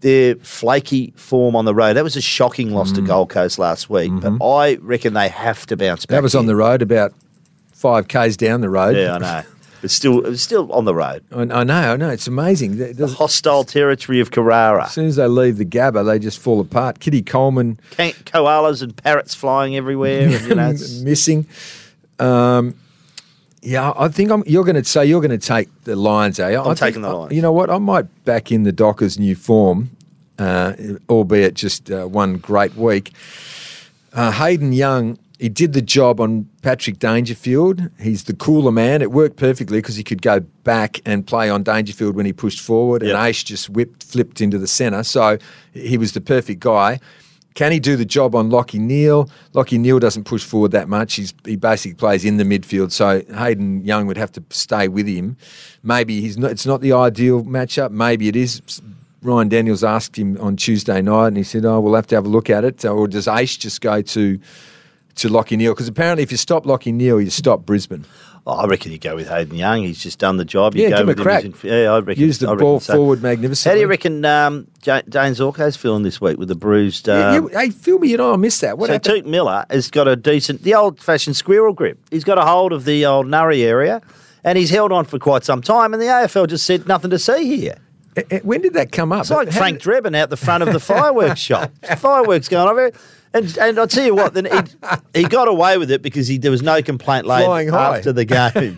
their flaky form on the road. That was a shocking loss to Gold Coast last week, but I reckon they have to bounce back. That was on the road about five k's down the road. Yeah, I know. It's still it's still on the road. I, I know, I know. It's amazing. It doesn't- Hostile territory of Carrara. As soon as they leave the Gabba, they just fall apart. Kitty Coleman koalas and parrots flying everywhere. And, you know, missing. Um, yeah, I think I'm, you're going to say you're going to take the Lions, eh? I'm taking the Lions. You know what? I might back in the Dockers' new form, uh, albeit just uh, one great week. Uh, Hayden Young, he did the job on Patrick Dangerfield. He's the cooler man. It worked perfectly because he could go back and play on Dangerfield when he pushed forward, Yep. and Ace just whipped, flipped into the centre. So he was the perfect guy. Can he do the job on Lachie Neale? Lachie Neale doesn't push forward that much. He's, he basically plays in the midfield, so Hayden Young would have to stay with him. Maybe he's not. It's not the ideal matchup. Maybe it is. Ryan Daniels asked him on Tuesday night, and he said, "Oh, we'll have to have a look at it." Or does Ace just go to to Lachie Neale? Because apparently, if you stop Lachie Neale, you stop Brisbane. Oh, I reckon you go with Hayden Young. He's just done the job. You Yeah, go give him a with him. crack. In- yeah, I reckon. Use the ball so. forward How do you reckon um, Ja- Dayne Zorko's feeling this week with the bruised? Yeah, Um, yeah, hey, Phil, me, you know, I missed that. What so happened? Touk Miller has got a decent, the old-fashioned squirrel grip. He's got a hold of the old Nurry area, and he's held on for quite some time. And the AFL just said nothing to see here. Eh, eh, when did that come up? It's like How Frank did- Drebin out the front of the fireworks shop. Fireworks going on. And, and I'll tell you what, then he, he got away with it because he, there was no complaint high. after the game.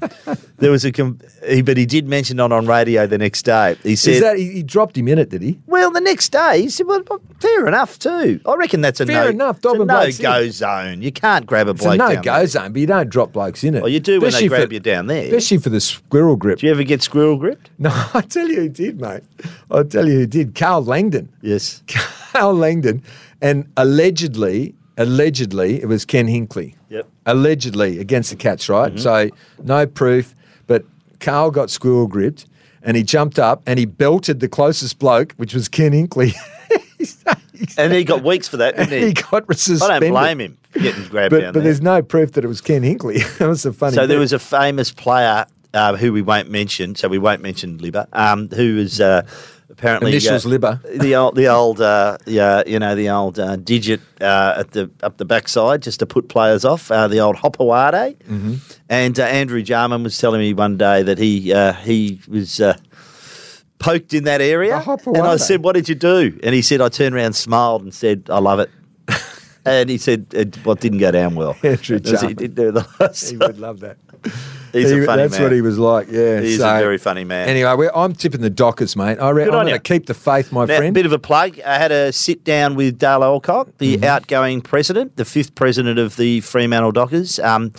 there was a, com- he, but he did mention it on radio the next day. He said, Is that he, he dropped him in it? Did he? well, the next day he said, well, fair enough too. I reckon that's a Fair no, enough, Dobbin blokes in. no-go zone. You can't grab a It's bloke a no go there. zone, but you don't drop blokes in it. Well, you do when they Especially grab for- you down there. Especially for the squirrel grip. Do you ever get squirrel gripped? No, I tell you who did, mate. I'll tell you who did. Carl Langdon. Yes. Carl Langdon. And allegedly, allegedly, it was Ken Hinkley. Yep. Allegedly against the Cats, right? So no proof, but Carl got squirrel gripped and he jumped up and he belted the closest bloke, which was Ken Hinkley. And he got weeks for that, didn't he? he got suspended. I don't blame him for getting grabbed But, down but there. there's no proof that it was Ken Hinkley. that was a funny So there was a famous player uh, who we won't mention, so we won't mention Libba, um, who was uh, apparently Initials uh, Libba. the old, the old, uh, yeah, you know, the old uh, digit uh, at the up the backside just to put players off. Uh, the old Hopawade, Mm-hmm. and uh, Andrew Jarman was telling me one day that he uh, he was. Uh, Poked in that area, and I said, "What did you do?" And he said, "I turned around, smiled, and said, I love it." and he said, it, "What didn't go down well?" Andrew As he Jarman. did do the last he would love that. He's He- a funny That's man. what he was like. Yeah, He's so- a very funny man. Anyway, we're, I'm tipping the Dockers, mate. I re- Good I'm going to keep the faith, my Now, friend. bit of a plug. I had a sit down with Dale Alcock, the Mm-hmm. outgoing president, the fifth president of the Fremantle Dockers, um,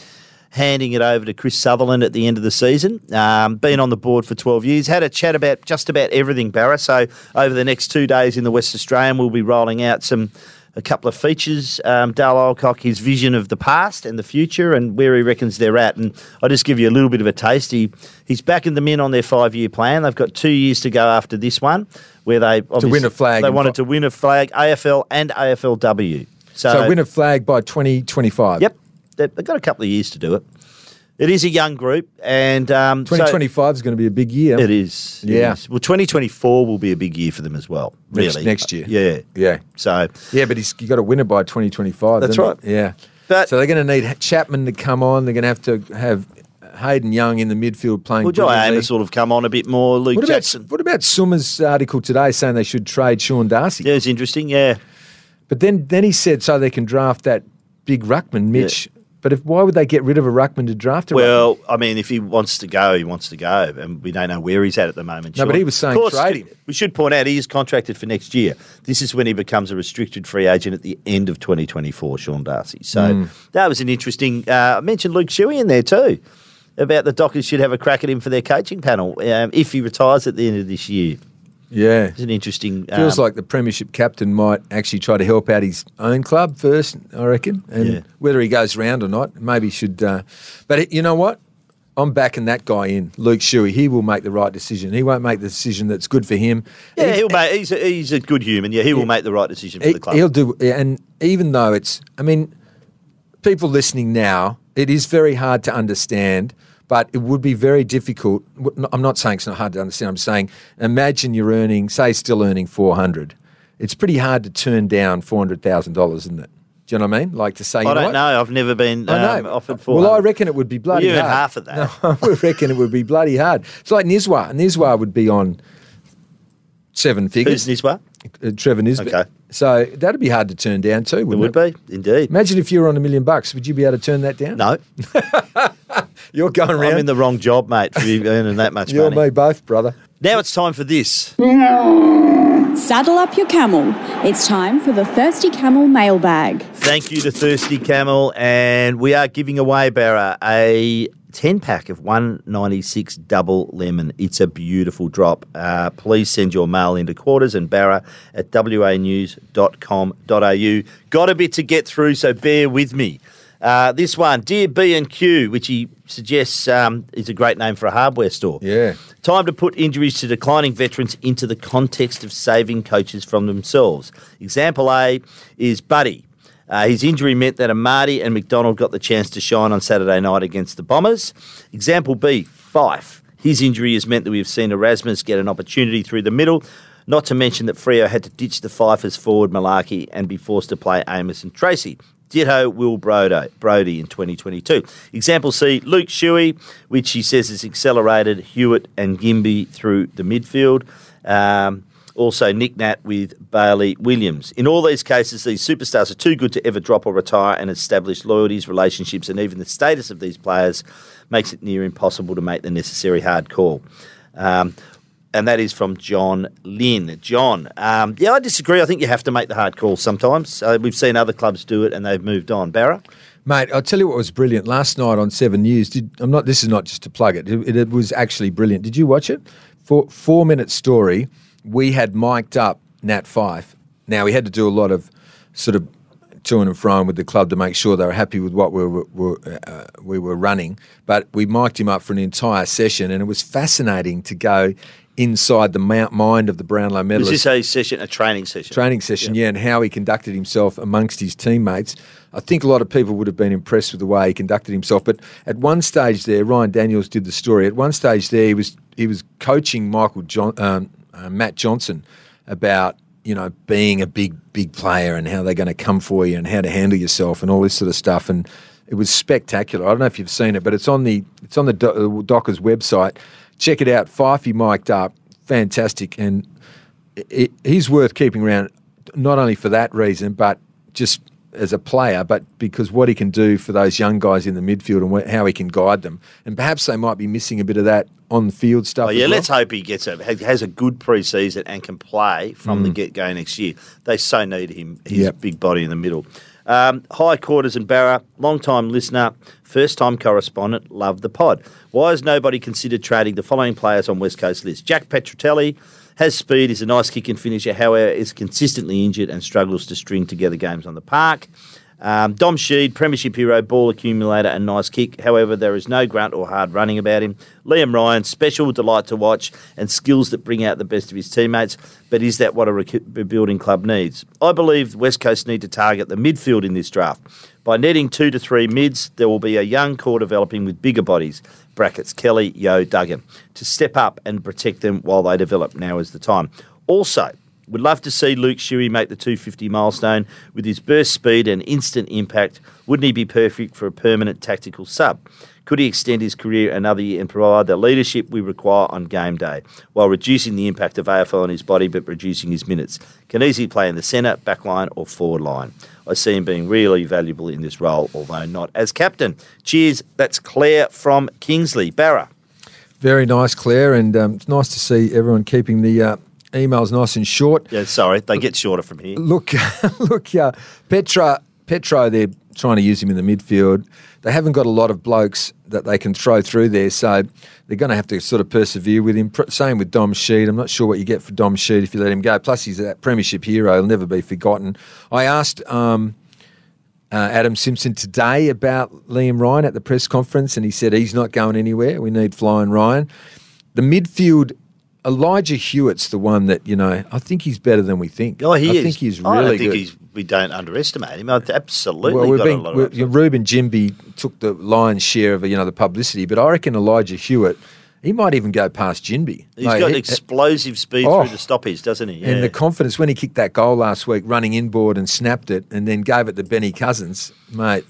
handing it over to Chris Sutherland at the end of the season. Um, been on the board for 12 years. Had a chat about just about everything, Barra. So over the next two days in the West Australian, we'll be rolling out some a couple of features. Um, Dale Alcock, his vision of the past and the future, and where he reckons they're at. And I'll just give you a little bit of a taste. He he's backing them in on their five year plan. They've got two years to go after this one, where they obviously, win a flag They wanted to win a flag, AFL and AFLW. So, so win a flag by 2025. Yep, they've got a couple of years to do it. It is a young group, and um, so- 2025 is going to be a big year. it is. it Yeah. is. Well, 2024 will be a big year for them as well. Really, next year. Yeah. Yeah. So Yeah, but he's you got to win it by 2025. That's right. it? Yeah. But- so they're going to need Chapman to come on. They're going to have to have Hayden Young in the midfield playing. well, brilliantly. Amiss sort of come on a bit more. Luke What about Jackson. what about Summers' article today saying they should trade Sean Darcy? Yeah, it's interesting. Yeah. But then then he said so they can draft that big ruckman, Mitch. But if why would they get rid of a ruckman to draft a ruckman? Well, I mean, if he wants to go, he wants to go, and we don't know where he's at at the moment. No, but he was saying course, trade him. We should point out he is contracted for next year. This is when he becomes a restricted free agent at the end of 2024. Sean Darcy. So Hmm. that was an interesting. Uh, I mentioned Luke Shuey in there too. about the Dockers should have a crack at him for their coaching panel um, if he retires at the end of this year. Yeah. It's an interesting. Feels um, like the premiership captain might actually try to help out his own club first, I reckon. And Yeah. whether he goes round or not, maybe should. Uh, but it- you know what? I'm backing that guy in, Luke Shuey. He will make the right decision. He won't make the decision that's good for him. Yeah, He- he'll make. He's a, he's a good human. Yeah, he will make the right decision for he, the club. He'll do. And even though it's, I mean, people listening now, it is very hard to understand. But it would be very difficult. I'm not saying it's not hard to understand. I'm saying, imagine you're earning, say, still earning 400. It's pretty hard to turn down $400,000, isn't it? Do you know what I mean? Like to say, I don't what? know. I've never been um, offered for. Well, I reckon it would be bloody you hard. half of that. No, I reckon it would be bloody hard. It's like Nizwa. Nizwa would be on seven figures. Who's Niswa? Uh, Trevor Nisbett. Okay. So that'd be hard to turn down too, It wouldn't would be indeed. Imagine if you were on a million bucks. Would you be able to turn that down? No, You're going around. I'm in the wrong job, mate. For you earning that much you and money. me both, brother. Now it's time for this. Saddle up your camel. It's time for the Thirsty Camel mailbag. Thank you to Thirsty Camel, and we are giving away Barra a 10 pack of 196 double lemon. It's a beautiful drop. Uh, please send your mail into quarters and Barra at wanews.com.au. Got a bit to get through, so bear with me. Uh, this one, Dear B&Q, which he suggests um, is a great name for a hardware store. Yeah. Time to put injuries to declining veterans into the context of saving coaches from themselves. Example A is Buddy. Uh, his injury meant that Amartey and McDonald got the chance to shine on Saturday night against the Bombers. Example B, Fyfe. His injury has meant that we've seen Erasmus get an opportunity through the middle, not to mention that Freo had to ditch the Fifers forward Malarkey and be forced to play Amiss and Treacy. Ditto Will Brody, Brody in 2022. Example C, Luke Shuey, which he says has accelerated Hewett and Ginbey through the midfield. Um, also, Nic Nat with Bailey Williams. In all these cases, these superstars are too good to ever drop or retire, and establish loyalties, relationships, and even the status of these players makes it near impossible to make the necessary hard call. Um, and that is from John Lynn. John, um, yeah, I disagree. I think you have to make the hard call sometimes. Uh, we've seen other clubs do it, and they've moved on. Barra, Mate, I'll tell you what was brilliant last night on Seven News. Did, I'm not. This is not just to plug it. It, it was actually brilliant. Did you watch it? For four minute story, we had mic'd up Nat Fyfe. Now we had to do a lot of sort of to and fro with the club to make sure they were happy with what we were, were uh, we were running. But we mic'd him up for an entire session, and it was fascinating to go inside the mount mind of the Brownlow medalist. was this a session, a training session? training session, yeah. and how he conducted himself amongst his teammates. I think a lot of people would have been impressed with the way he conducted himself. But at one stage there, Ryan Daniels did the story. At one stage there, he was he was coaching Michael John, um, uh, Matt Johnson about you know being a big big player and how they're going to come for you and how to handle yourself and all this sort of stuff. And it was spectacular. I don't know if you've seen it, but it's on the it's on the Do- uh, Dockers website. Check it out. Fyfey mic'd up, fantastic, and it, he's worth keeping around not only for that reason, but just as a player, but because what he can do for those young guys in the midfield and wh- how he can guide them. And perhaps they might be missing a bit of that on field stuff. Oh, yeah, well. let's hope he gets a has a good preseason and can play from the mm. get go next year. They so need him. His Yep. big body in the middle. Um, hi, Quarters and Barra, long time listener, first time correspondent, love the pod. Why has nobody considered trading the following players on West Coast list? Jack Petruccelle has speed, is a nice kick and finisher, however, is consistently injured and struggles to string together games on the park. Um, Dom Sheed, Premiership hero, ball accumulator, and nice kick. However, there is no grunt or hard running about him. Liam Ryan, special delight to watch, and skills that bring out the best of his teammates. But is that what a rebuilding club needs? I believe West Coast need to target the midfield in this draft. By netting two to three mids, there will be a young core developing with bigger bodies. Brackets Kelly, Yeo, Duggan to step up and protect them while they develop. Now is the time. Also, would love to see Luke Shuey make the 250 milestone with his burst speed and instant impact. Wouldn't he be perfect for a permanent tactical sub? Could he extend his career another year and provide the leadership we require on game day while reducing the impact of AFL on his body but reducing his minutes? Can easily play in the centre, back line, or forward line. I see him being really valuable in this role, although not as captain. Cheers. That's Claire from Kingsley. Barra. Very nice, Claire, and um, it's nice to see everyone keeping the uh, emails nice and short. Yeah, sorry, they get shorter from here. Look, look, uh, Petra, Petro, there, trying to use him in the midfield. They haven't got a lot of blokes that they can throw through there, so they're going to have to sort of persevere with him. Same with Dom Sheed. I'm not sure what you get for Dom Sheed if you let him go. Plus, he's that premiership hero. He'll never be forgotten. I asked um, uh, Adam Simpson today about Liam Ryan at the press conference, and he said he's not going anywhere. We need Flying Ryan. The midfield, Elijah Hewett's the one that you know. I think he's better than we think. Oh, he I is. think he's I really don't think good. he's. We don't underestimate him. I've absolutely Well, we've got been, a lot we- of. you know, Reuben Ginbey took the lion's share of you know the publicity, but I reckon Elijah Hewitt, he might even go past Jimby. He's Mate, got he- explosive speed Oh. through the stoppies, doesn't he? Yeah. And the confidence when he kicked that goal last week, running inboard and snapped it, and then gave it to Benny Cousins, mate.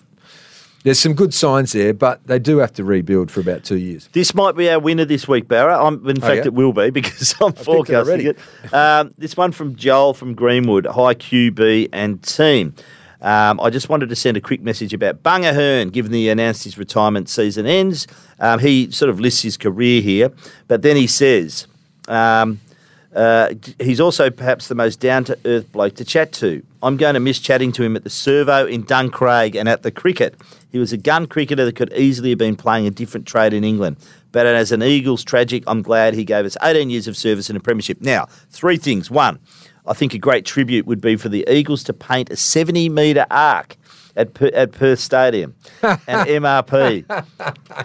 There's some good signs there, but they do have to rebuild for about two years. This might be our winner this week, Barra. I'm, in fact, yeah? it will be because I'm it forecasting it. Um, this one from Joel from Greenwood, hi QB and team. Um, I just wanted to send a quick message about Bunga Hurn, given he announced his retirement season ends. Um, he sort of lists his career here, but then he says um, uh, he's also perhaps the most down to earth bloke to chat to. I'm going to miss chatting to him at the servo in Duncraig and at the cricket. He was a gun cricketer that could easily have been playing a different trade in England. But as an Eagles tragic, I'm glad he gave us 18 years of service in a premiership. Now, three things. One, I think a great tribute would be for the Eagles to paint a 70 metre arc at, Per- at Perth Stadium and MRP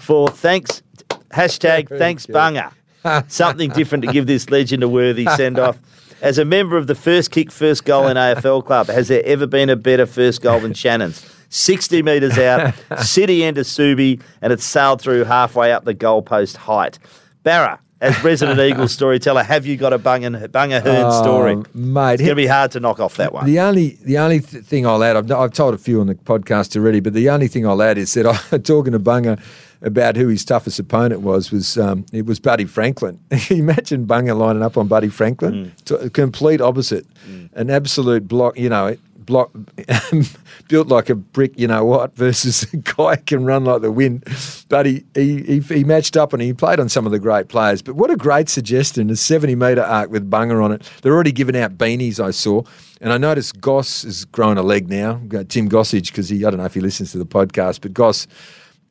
for thanks, hashtag thanks Bunga. Something different to give this legend a worthy send off. As a member of the first kick, first goal in AFL club, has there ever been a better first goal than Shannon's? 60 metres out, city end of Subi, and it sailed through halfway up the goalpost height. Barra, as resident Eagles storyteller, have you got a Bunga, Bunga Hurn oh, story? Oh, mate, It's going to be hard to knock off that one. The only the only th- thing I'll add, I've, I've told a few on the podcast already, but the only thing I'll add is that I'm talking to Bunga about who his toughest opponent was was um, it was Buddy Franklin. Imagine Bunga lining up on Buddy Franklin, Mm. to a complete opposite, an absolute block. You know, block built like a brick. You know what? Versus a guy can run like the wind. But he, he he he matched up and he played on some of the great players. But what a great suggestion! A seventy metre arc with Bunga on it. They're already giving out beanies. I saw. And I noticed Goss has grown a leg now. Tim Gossage because he I don't know if he listens to the podcast, but Goss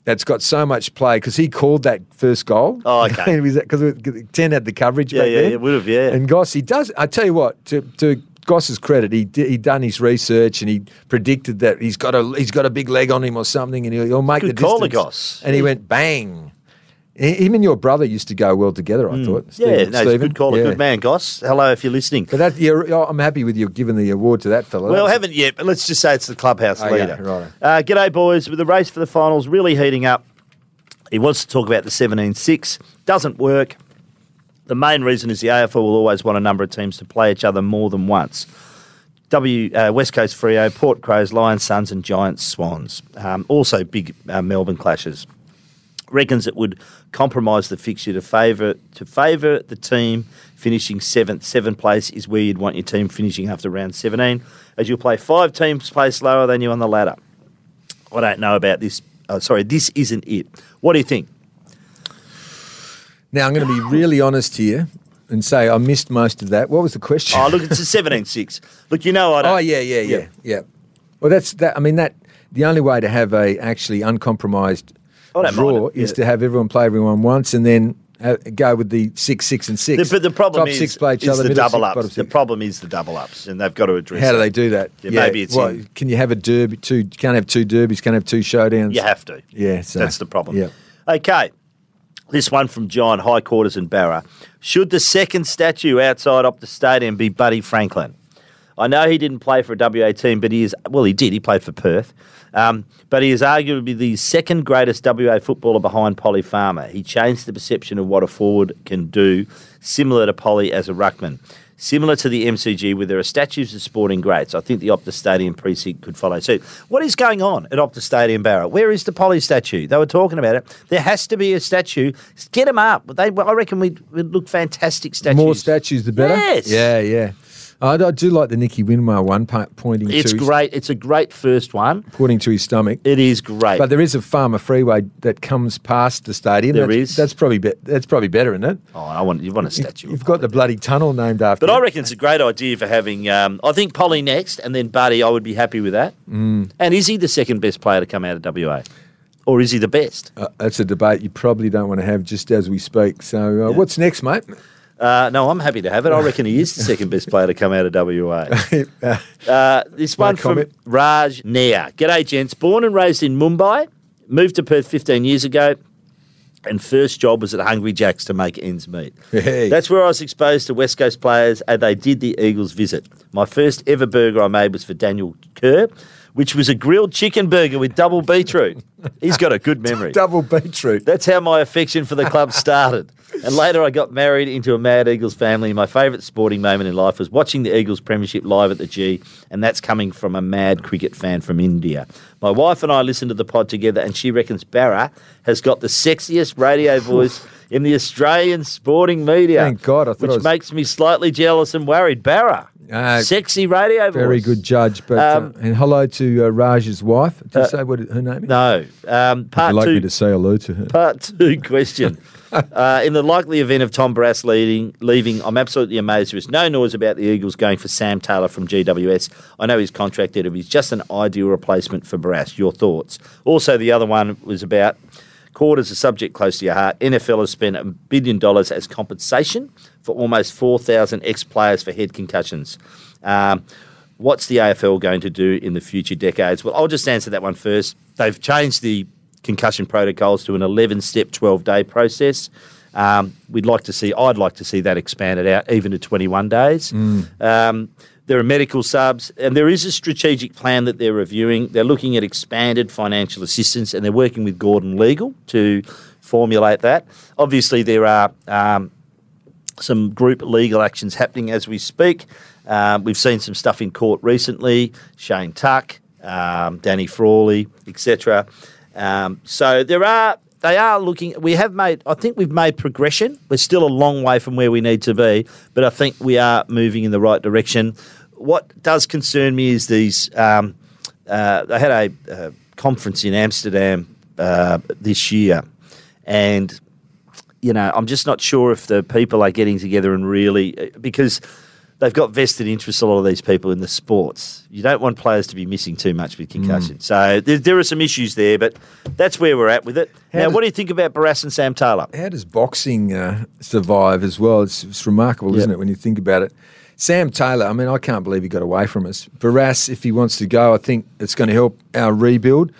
that's got so much play because he called that first goal. Oh, okay. Because ten had the coverage. Yeah, back yeah, then. it would have, yeah. And Goss, he does. I tell you what, to to Goss's credit, he he done his research and he predicted that he's got a he's got a big leg on him or something, and he'll, he'll make Good the call distance. Goss. And he went bang. He- Him and your brother used to go well together. I thought. yeah, Stephen- no, it's a Stephen. good call. A Yeah. good man, Goss. Hello, if you're listening. But that, yeah, I'm happy with you giving the award to that fellow. Well, That haven't yet, but let's just say it's the clubhouse Oh, yeah, leader. righto. Uh, g'day, boys. With the race for the finals really heating up, he wants to talk about the 17 6. Doesn't work. The main reason is the AFL will always want a number of teams to play each other more than once. W uh, West Coast Freo, Port Crows, Lions, Suns, and Giants, Swans. Um, also, big uh, Melbourne clashes. Reckons it would compromise the fixture to favour to favour the team finishing seventh. Seventh place is where you'd want your team finishing after round seventeen, as you'll play five teams place lower than you on the ladder. I don't know about this. Oh, sorry, this isn't it. What do you think? Now I'm going to be really honest here and say I missed most of that. What was the question? Oh, look, it's a 17-6. Look, you know I don't. Oh yeah, yeah, yeah, yeah. Well, that's that. I mean, that the only way to have a actually uncompromised draw it, is yeah. to have everyone play everyone once, and then uh, go with the six, six, and six. but the problem Top is, six play each other. the double six, ups. The problem is the double ups, and they've got to address. How do they do that? Yeah, maybe it's in- can you have a derby? Two can't have two derbies. Can't have two showdowns. You have to. Yeah, so, That's the problem. Yeah. Okay. This one from John, High Quarters and Barra. Should the second statue outside Optus Stadium be Buddy Franklin? I know he didn't play for a WA team, but he is, well, he did. He played for Perth. Um, but he is arguably the second greatest WA footballer behind Polly Farmer. He changed the perception of what a forward can do, similar to Polly as a ruckman. Similar to the MCG, where there are statues of sporting greats, I think the Optus Stadium precinct could follow suit. What is going on at Optus Stadium, Barra? Where is the Polly statue? They were talking about it. There has to be a statue. Get them up. They, I reckon we'd, we'd look fantastic statues. More statues, the better. Yes. Yeah, yeah. I, I do like the Nicky Winmar one part pointing It's to his, great. It's a great first one. pointing to his stomach. It is great. But there is a farmer freeway that comes past the stadium. There that's, is. That's probably be, that's probably better, isn't it? oh, I want you want a statue. You've got the bloody tunnel named after. But I reckon it's a great idea for having. Um, I think Polly next, and then Buddy. I would be happy with that. Mm. And is he the second best player to come out of WA, or is he the best? Uh, that's a debate you probably don't want to have just as we speak. So, uh, what's next, mate? Uh, no, I'm happy to have it. I reckon he is the second best player to come out of WA. Uh, this one from? Raj Nair. G'day, gents. Born and raised in Mumbai, moved to Perth 15 years ago, and first job was at Hungry Jack's to make ends meet. Hey. That's where I was exposed to West Coast players, and they did the Eagles visit. My first ever burger I made was for Daniel Kerr, which was a grilled chicken burger with double beetroot. He's got a good memory. Double beetroot. That's how my affection for the club started. And later I got married into a Mad Eagles family. My favourite sporting moment in life was watching the Eagles Premiership live at the G, and that's coming from a mad cricket fan from India. My wife and I listened to the pod together, and she reckons Barra has got the sexiest radio voice in the Australian sporting media. Thank God, I thought Which was- makes me slightly jealous and worried. Barra, Uh, sexy radio voice. Very good judge. But Um, uh, and hello to uh, Raj's wife. Did you uh, say what her name is? No. Um, Would part you like two. me to say hello to her? Part two question. uh, in the likely event of Tom Barrass leading, leaving, I'm absolutely amazed there is no noise about the Eagles going for Sam Taylor from GWS. I know he's contracted him. He's just an ideal replacement for Barrass. Your thoughts? Also, the other one was about quarters, a subject close to your heart. NFL has spent a billion dollars as compensation for almost 4,000 ex-players for head concussions. Um, what's the AFL going to do in the future decades? Well, I'll just answer that one first. They've changed the concussion protocols to an 11 step, 12 day process. Um, we'd like to see, I'd like to see that expanded out even to 21 days. Um, there are medical subs, and there is a strategic plan that they're reviewing. They're looking at expanded financial assistance, and they're working with Gordon Legal to formulate that. Obviously, there are um, some group legal actions happening as we speak. Um, we've seen some stuff in court recently. Shane Tuck, um, Danny Frawley, etc. Um, so there are. They are looking. We have made. I think we've made progression. We're still a long way from where we need to be, but I think we are moving in the right direction. What does concern me is these. Um, uh, they had a, uh conference in Amsterdam uh, this year, and you know, I'm just not sure if the people are getting together and really because they've got vested interests. A lot of these people in the sports. You don't want players to be missing too much with concussion. So there, there are some issues there, but that's where we're at with it. How now, does- what do you think about Barrass and Sam Taylor? How does boxing uh, survive as well? It's, it's remarkable, isn't it, when you think about it? Sam Taylor, I mean, I can't believe he got away from us. Barrass, if he wants to go, I think it's going to help our rebuild.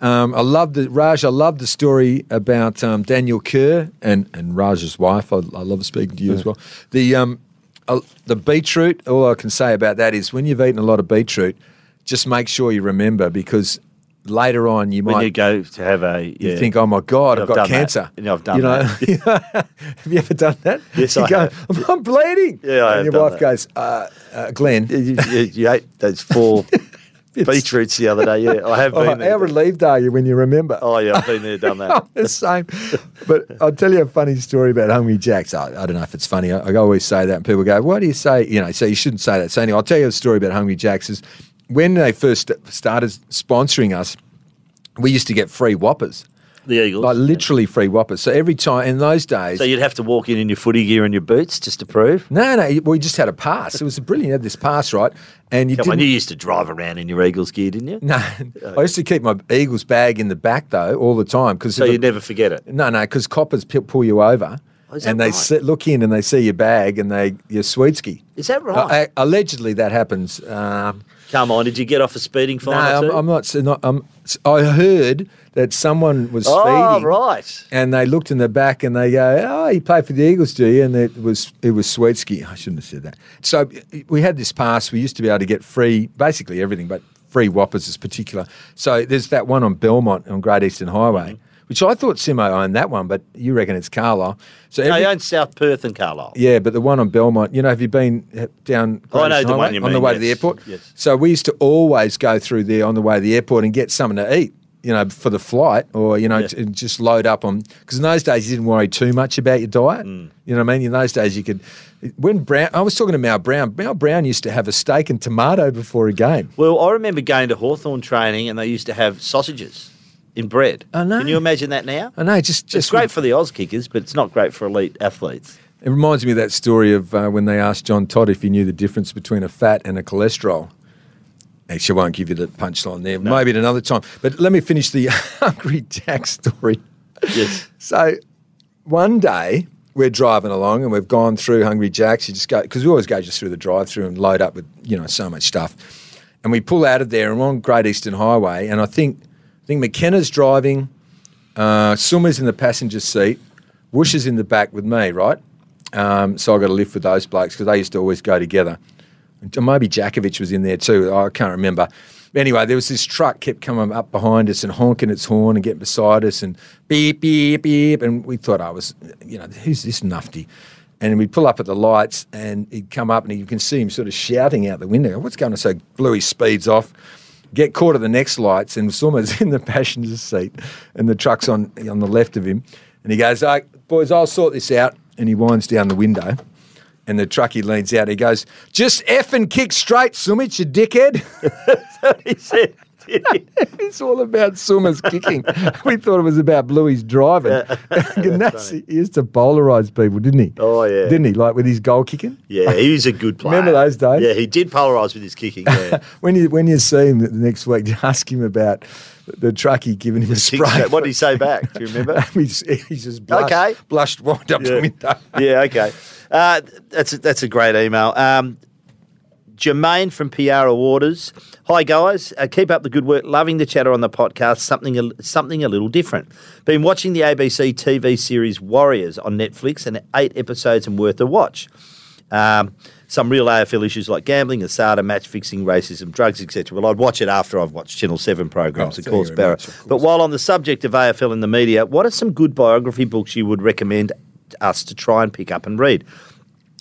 Um, I love the Raj. I love the story about um, Daniel Kerr and, and Raj's wife. I, I love speaking to you as well. The um, uh, the beetroot. All I can say about that is when you've eaten a lot of beetroot, just make sure you remember because later on you When might you go to have a, you think, oh my God, I've, I've got that. cancer. Yeah, I've done you know? that. have you ever done that? Yes, you I go, have. I'm, I'm bleeding. Yeah, I and have your done wife that. goes, uh, uh, Glenn, you, you, you ate those four beetroots the other day. Yeah, I have oh, been there. how relieved are you when you remember? Oh yeah, I've been there, done that. The same. But I'll tell you a funny story about Hungry Jacks. I, I don't know if it's funny. I, I always say that, and people go, "Why do you say?" You know, so you shouldn't say that. So anyway, I'll tell you a story about Hungry Jacks. Is when they first started sponsoring us, we used to get free whoppers, The Eagles. like literally free whoppers. So every time in those days, So you'd have to walk in in your footy gear and your boots just to prove. No, no, we just had a pass. It was brilliant. You had this pass, right? And you Come on, you used to drive around in your Eagles gear, didn't you? no, I used to keep my Eagles bag in the back though all the time because So you'd never forget it. no, no, because coppers pull you over. Oh, is and they right? sit, look in and they see your bag and they you're sweetski. Is that right? Uh, uh, allegedly, that happens. Um, Come on, did you get off a speeding no, fine? or I'm. I'm not. not I'm, s- I heard that someone was Oh, speeding. right. And they looked in the back and they go, "Oh, you play for the Eagles, do you?" And it was it was Sweetski. I shouldn't have said that. So we had this pass. We used to be able to get free, basically everything, but free whoppers is particular. So there's that one on Belmont on Great Eastern Highway, Mm-hmm. Which I thought Simo owned that one, but you reckon it's Carlisle. So No, every- you own South Perth and Carlisle. yeah, but the one on Belmont, you know, have you been down Oh, I know the one you on the mean, way to the airport? yes. So we used to always go through there on the way to the airport and get something to eat. you know, for the flight, or you know, Yeah. to just load up on. Because in those days, you didn't worry too much about your diet. Mm. You know what I mean? In those days, you could. When Brown, I was talking to Mal Brown. Mal Brown used to have a steak and tomato before a game. Well, I remember going to Hawthorn training and they used to have sausages in bread. I know. Can you imagine that now? I know, just It's just great for the Oz kickers, but it's not great for elite athletes. It reminds me of that story of uh, when they asked John Todd if he knew the difference between a fat and a cholesterol. Actually, I won't give you the punchline there. Maybe at another time. But let me finish the Hungry Jack story. Yes. So one day we're driving along and we've gone through Hungry Jack's. You just go because we always go just through the drive-through and load up with you know so much stuff. And we pull out of there and we're on Great Eastern Highway. And I think I think McKenna's driving, uh, Suma's in the passenger seat, Woosh is in the back with me, right? Um, so I got to live with those blokes because they used to always go together. And Maybe Jakovich was in there too. I can't remember. Anyway, there was this truck kept coming up behind us and honking its horn and getting beside us and beep beep beep. And we thought I was, you know, who's this nufty? And we'd pull up at the lights and he'd come up and you can see him sort of shouting out the window, "What's going on?" So Bluey speeds off, get caught at the next lights, and Suma's in the passenger seat and the truck's on on the left of him. And he goes, "Oh, boys, I'll sort this out." And he winds down the window. And the truckie leans out. He goes, "Just f and kick straight, Sumich, you dickhead." he said, it's all about Suma's kicking. we thought it was about Bluey's driving. that's, he used to polarise people, didn't he? Oh, yeah. Didn't he? Like with his goal kicking. yeah, he was a good player. Remember those days? Yeah, he did polarise with his kicking. Yeah. When you when you see him the next week, ask him about the truckie giving him a spray. what did he say back? Do you remember? he's, he's just blushed, Okay. blushed wide up the Yeah. window. yeah, okay. Uh, that's a, that's a great email. Um, Jermaine from Piara Waters. Hi guys, uh, keep up the good work. Loving the chatter on the podcast. Something a, something a little different. Been watching the ABC TV series Warriors on Netflix, and eight episodes and worth a watch. Um, some real AFL issues like gambling, ASADA, match fixing, racism, drugs, etc. Well, I'd watch it after I've watched Channel 7 programs, Oh, of course, Barra. much, of But while on the subject of AFL in the media, what are some good biography books you would recommend us to try and pick up and read?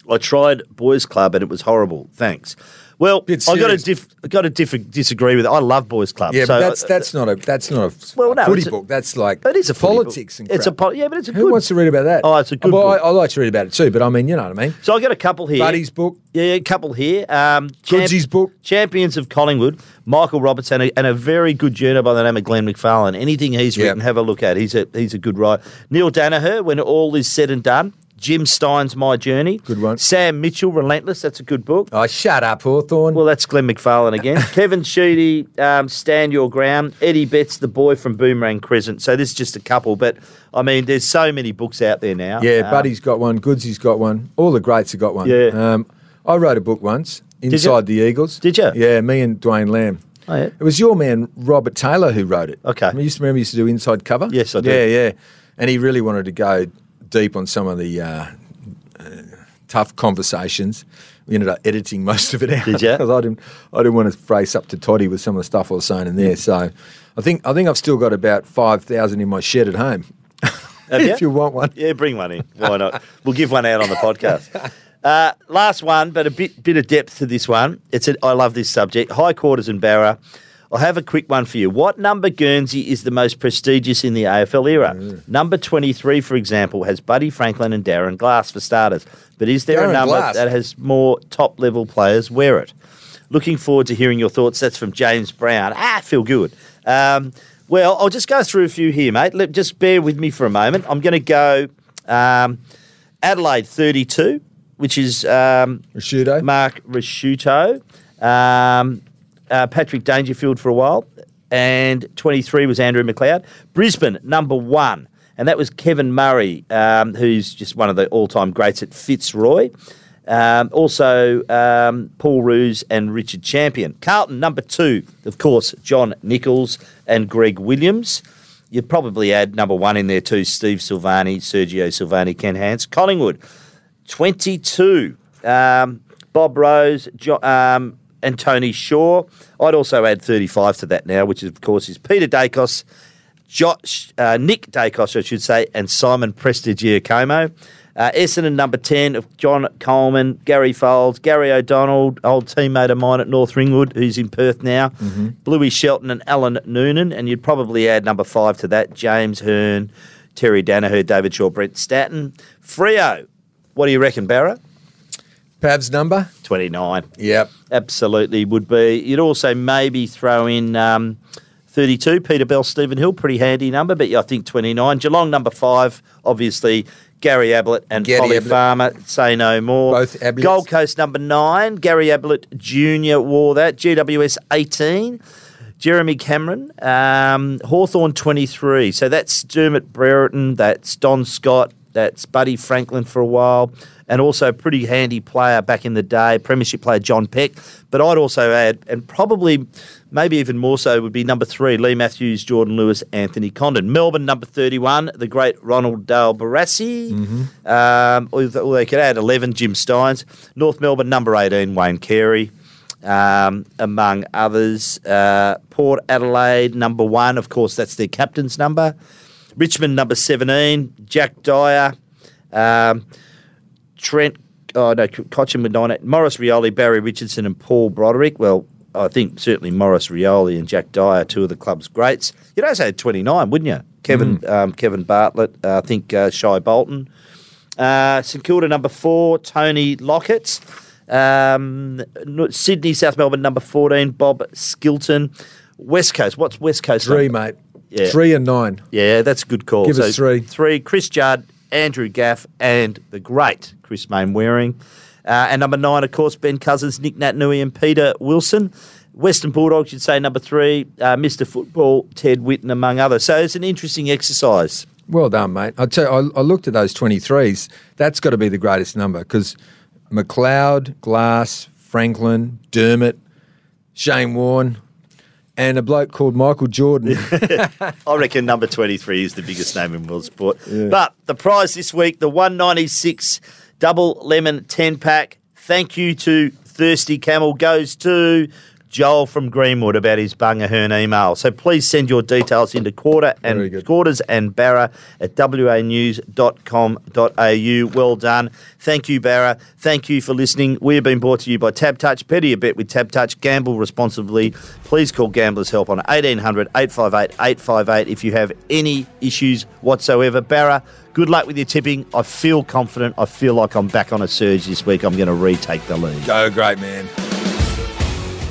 I tried Boys Club and it was horrible. Thanks. Well, I got to diff- I got to diff- disagree with it. I love Boys Club. Yeah, so, but that's uh, that's not a that's not a Well, no, footy a- book. That's like it is a politics and It's a crap. po- yeah, but it's a Who good. wants to read about that? Oh, it's a good Well, I, book. I like to read about it too, but I mean, you know what I mean. So I got a couple here. Buddy's book. Yeah, a couple here. Um, Goodsy's book. Champions of Collingwood, Michael Robertson, and a, and a very good journo by the name of Glenn McFarlane. Anything he's Yeah. written, have a look at. He's a he's a good writer. Neil Daniher, when all is said and done. Jim Stynes's My Journey. Good one. Sam Mitchell, Relentless. That's a good book. Oh, shut up, Hawthorn. Well, that's Glenn McFarlane again. Kevin Sheedy, um, Stand Your Ground. Eddie Betts, The Boy from Boomerang Crescent. So this is just a couple, but I mean, there's so many books out there now. yeah, Um, Buddy's got one. Goodsy's got one. All the greats have got one. Yeah. Um, I wrote a book once. Inside the Eagles. Did you? Yeah, me and Dwayne Lamb. Oh, yeah. It was your man, Robert Taylor, who wrote it. Okay. I used to remember he used to do Inside Cover. Yes, I do. Yeah, yeah. And he really wanted to go deep on some of the uh, uh, tough conversations. We ended up editing most of it out Did ya? because I didn't, I didn't want to face up to Toddy with some of the stuff I was saying in there. So, I think I think I've still got about five thousand in my shed at home. If you? you want one. Yeah, bring one in. Why not? we'll give one out on the podcast. Uh, last one, but a bit bit of depth to this one. It's a, I love this subject. High quarters and Barra. I'll have a quick one for you. What number Guernsey is the most prestigious in the AFL era? Mm. Number 23, for example, has Buddy Franklin and Darren Glass for starters. But is there a number Glass? that has more top level players wear it? Looking forward to hearing your thoughts. That's from James Brown. Ah, feel good. Um, well, I'll just go through a few here, mate. Let, just bear with me for a moment. I'm going to go um, Adelaide 32, which is um, Prosciutto. Mark Ricciuto, um, uh, Patrick Dangerfield for a while, and 23 was Andrew McLeod. Brisbane, number one, and that was Kevin Murray, um, who's just one of the all time greats at Fitzroy. Um, also, um, Paul Roos and Richard Champion. Carlton, number two, of course, John Nicholls and Greg Williams. You'd probably add number one in there too Steve Silvagni, Sergio Silvagni, Ken Hands. Collingwood, 22. Um, Bob Rose jo- um, and Tony Shaw. I'd also add 35 to that now, which of course is Peter Daicos, Josh, uh, Nick Daicos, I should say, and Simon Prestigiacomo. Uh, Essendon number 10 of John Coleman, Gary Foulds, Gary O'Donnell, old teammate of mine at North Ringwood, who's in Perth now, Mm-hmm. Bluey Shelton and Alan Noonan. And you'd probably add number five to that, James Hearn, Terry Daniher, David Shaw, Brent Stanton. Freo, what do you reckon, Barra? Pav's number? 29. Yep. Absolutely would be. You'd also maybe throw in um, 32, Peter Bell, Stephen Hill, pretty handy number, but I think 29. Geelong number five, obviously Gary Ablett and Gary Polly Ablett. Farmer, say no more. Both Abletts. Gold Coast number nine, Gary Ablett Jr. wore that. GWS 18. Jeremy Cameron, um, Hawthorn 23. So that's Dermot Brereton, that's Don Scott, that's Buddy Franklin for a while, and also a pretty handy player back in the day, Premiership player John Peck. But I'd also add, and probably maybe even more so, would be number three, Leigh Matthews, Jordan Lewis, Anthony Condon. Melbourne number 31, the great Ronald Dale Barassi. Um, or, th- or they could add 11, Jim Stynes. North Melbourne number 18, Wayne Carey um, among others. Uh, Port Adelaide, number one, of course, that's their captain's number. Richmond, number 17, Jack Dyer. Um, Trent, oh no, Cotchin with nine. Maurice Rioli, Barry Richardson, and Paul Broderick. Well, I think certainly Maurice Rioli and Jack Dyer, two of the club's greats. You'd also say 29, wouldn't you? Kevin, um, Kevin Bartlett, uh, I think uh, Shai Bolton. Uh, St Kilda number four, Tony Lockett. Um, Sydney, South Melbourne number 14, Bob Skilton. West Coast, what's West Coast? Three, number? mate. Yeah. Three and nine. Yeah, that's a good call. Give us three. Three, Chris Judd, Andrew Gaff, and the great Chris Mainwaring. Uh, and number nine, of course, Ben Cousins, Nic Naitanui, and Peter Wilson. Western Bulldogs, you'd say number three, uh, Mr. Football, Ted Whitten, among others. So it's an interesting exercise. Well done, mate. I tell you, I, I looked at those 23s. That's got to be the greatest number because McLeod, Glass, Franklin, Dermot, Shane Warne, and a bloke called Michael Jordan. I reckon number 23 is the biggest name in world sport. But the prize this week, the 196 double lemon 10 pack. Thank you to Thirsty Camel goes to Joel from Greenwood about his Bunga Hurn email. So please send your details into quarter and quarters and Barra at wanews.com.au. Well done. Thank you, Barra. Thank you for listening. We have been brought to you by TABtouch. Petty a bet with TABtouch. Gamble responsibly. Please call Gamblers Help on 1800 858 858 if you have any issues whatsoever. Barra, good luck with your tipping. I feel confident. I feel like I'm back on a surge this week. I'm going to retake the lead. Go, great man.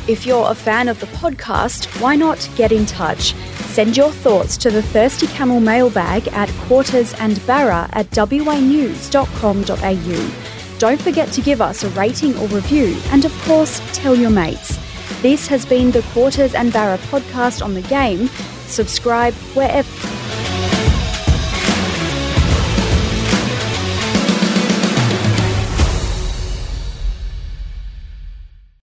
If you're a fan of the podcast, why not get in touch? Send your thoughts to the Thirsty Camel mailbag at quarters and barra at wanews.com.au. Don't forget to give us a rating or review, and of course, tell your mates. This has been the Quarters and Barra podcast on the game. Subscribe wherever.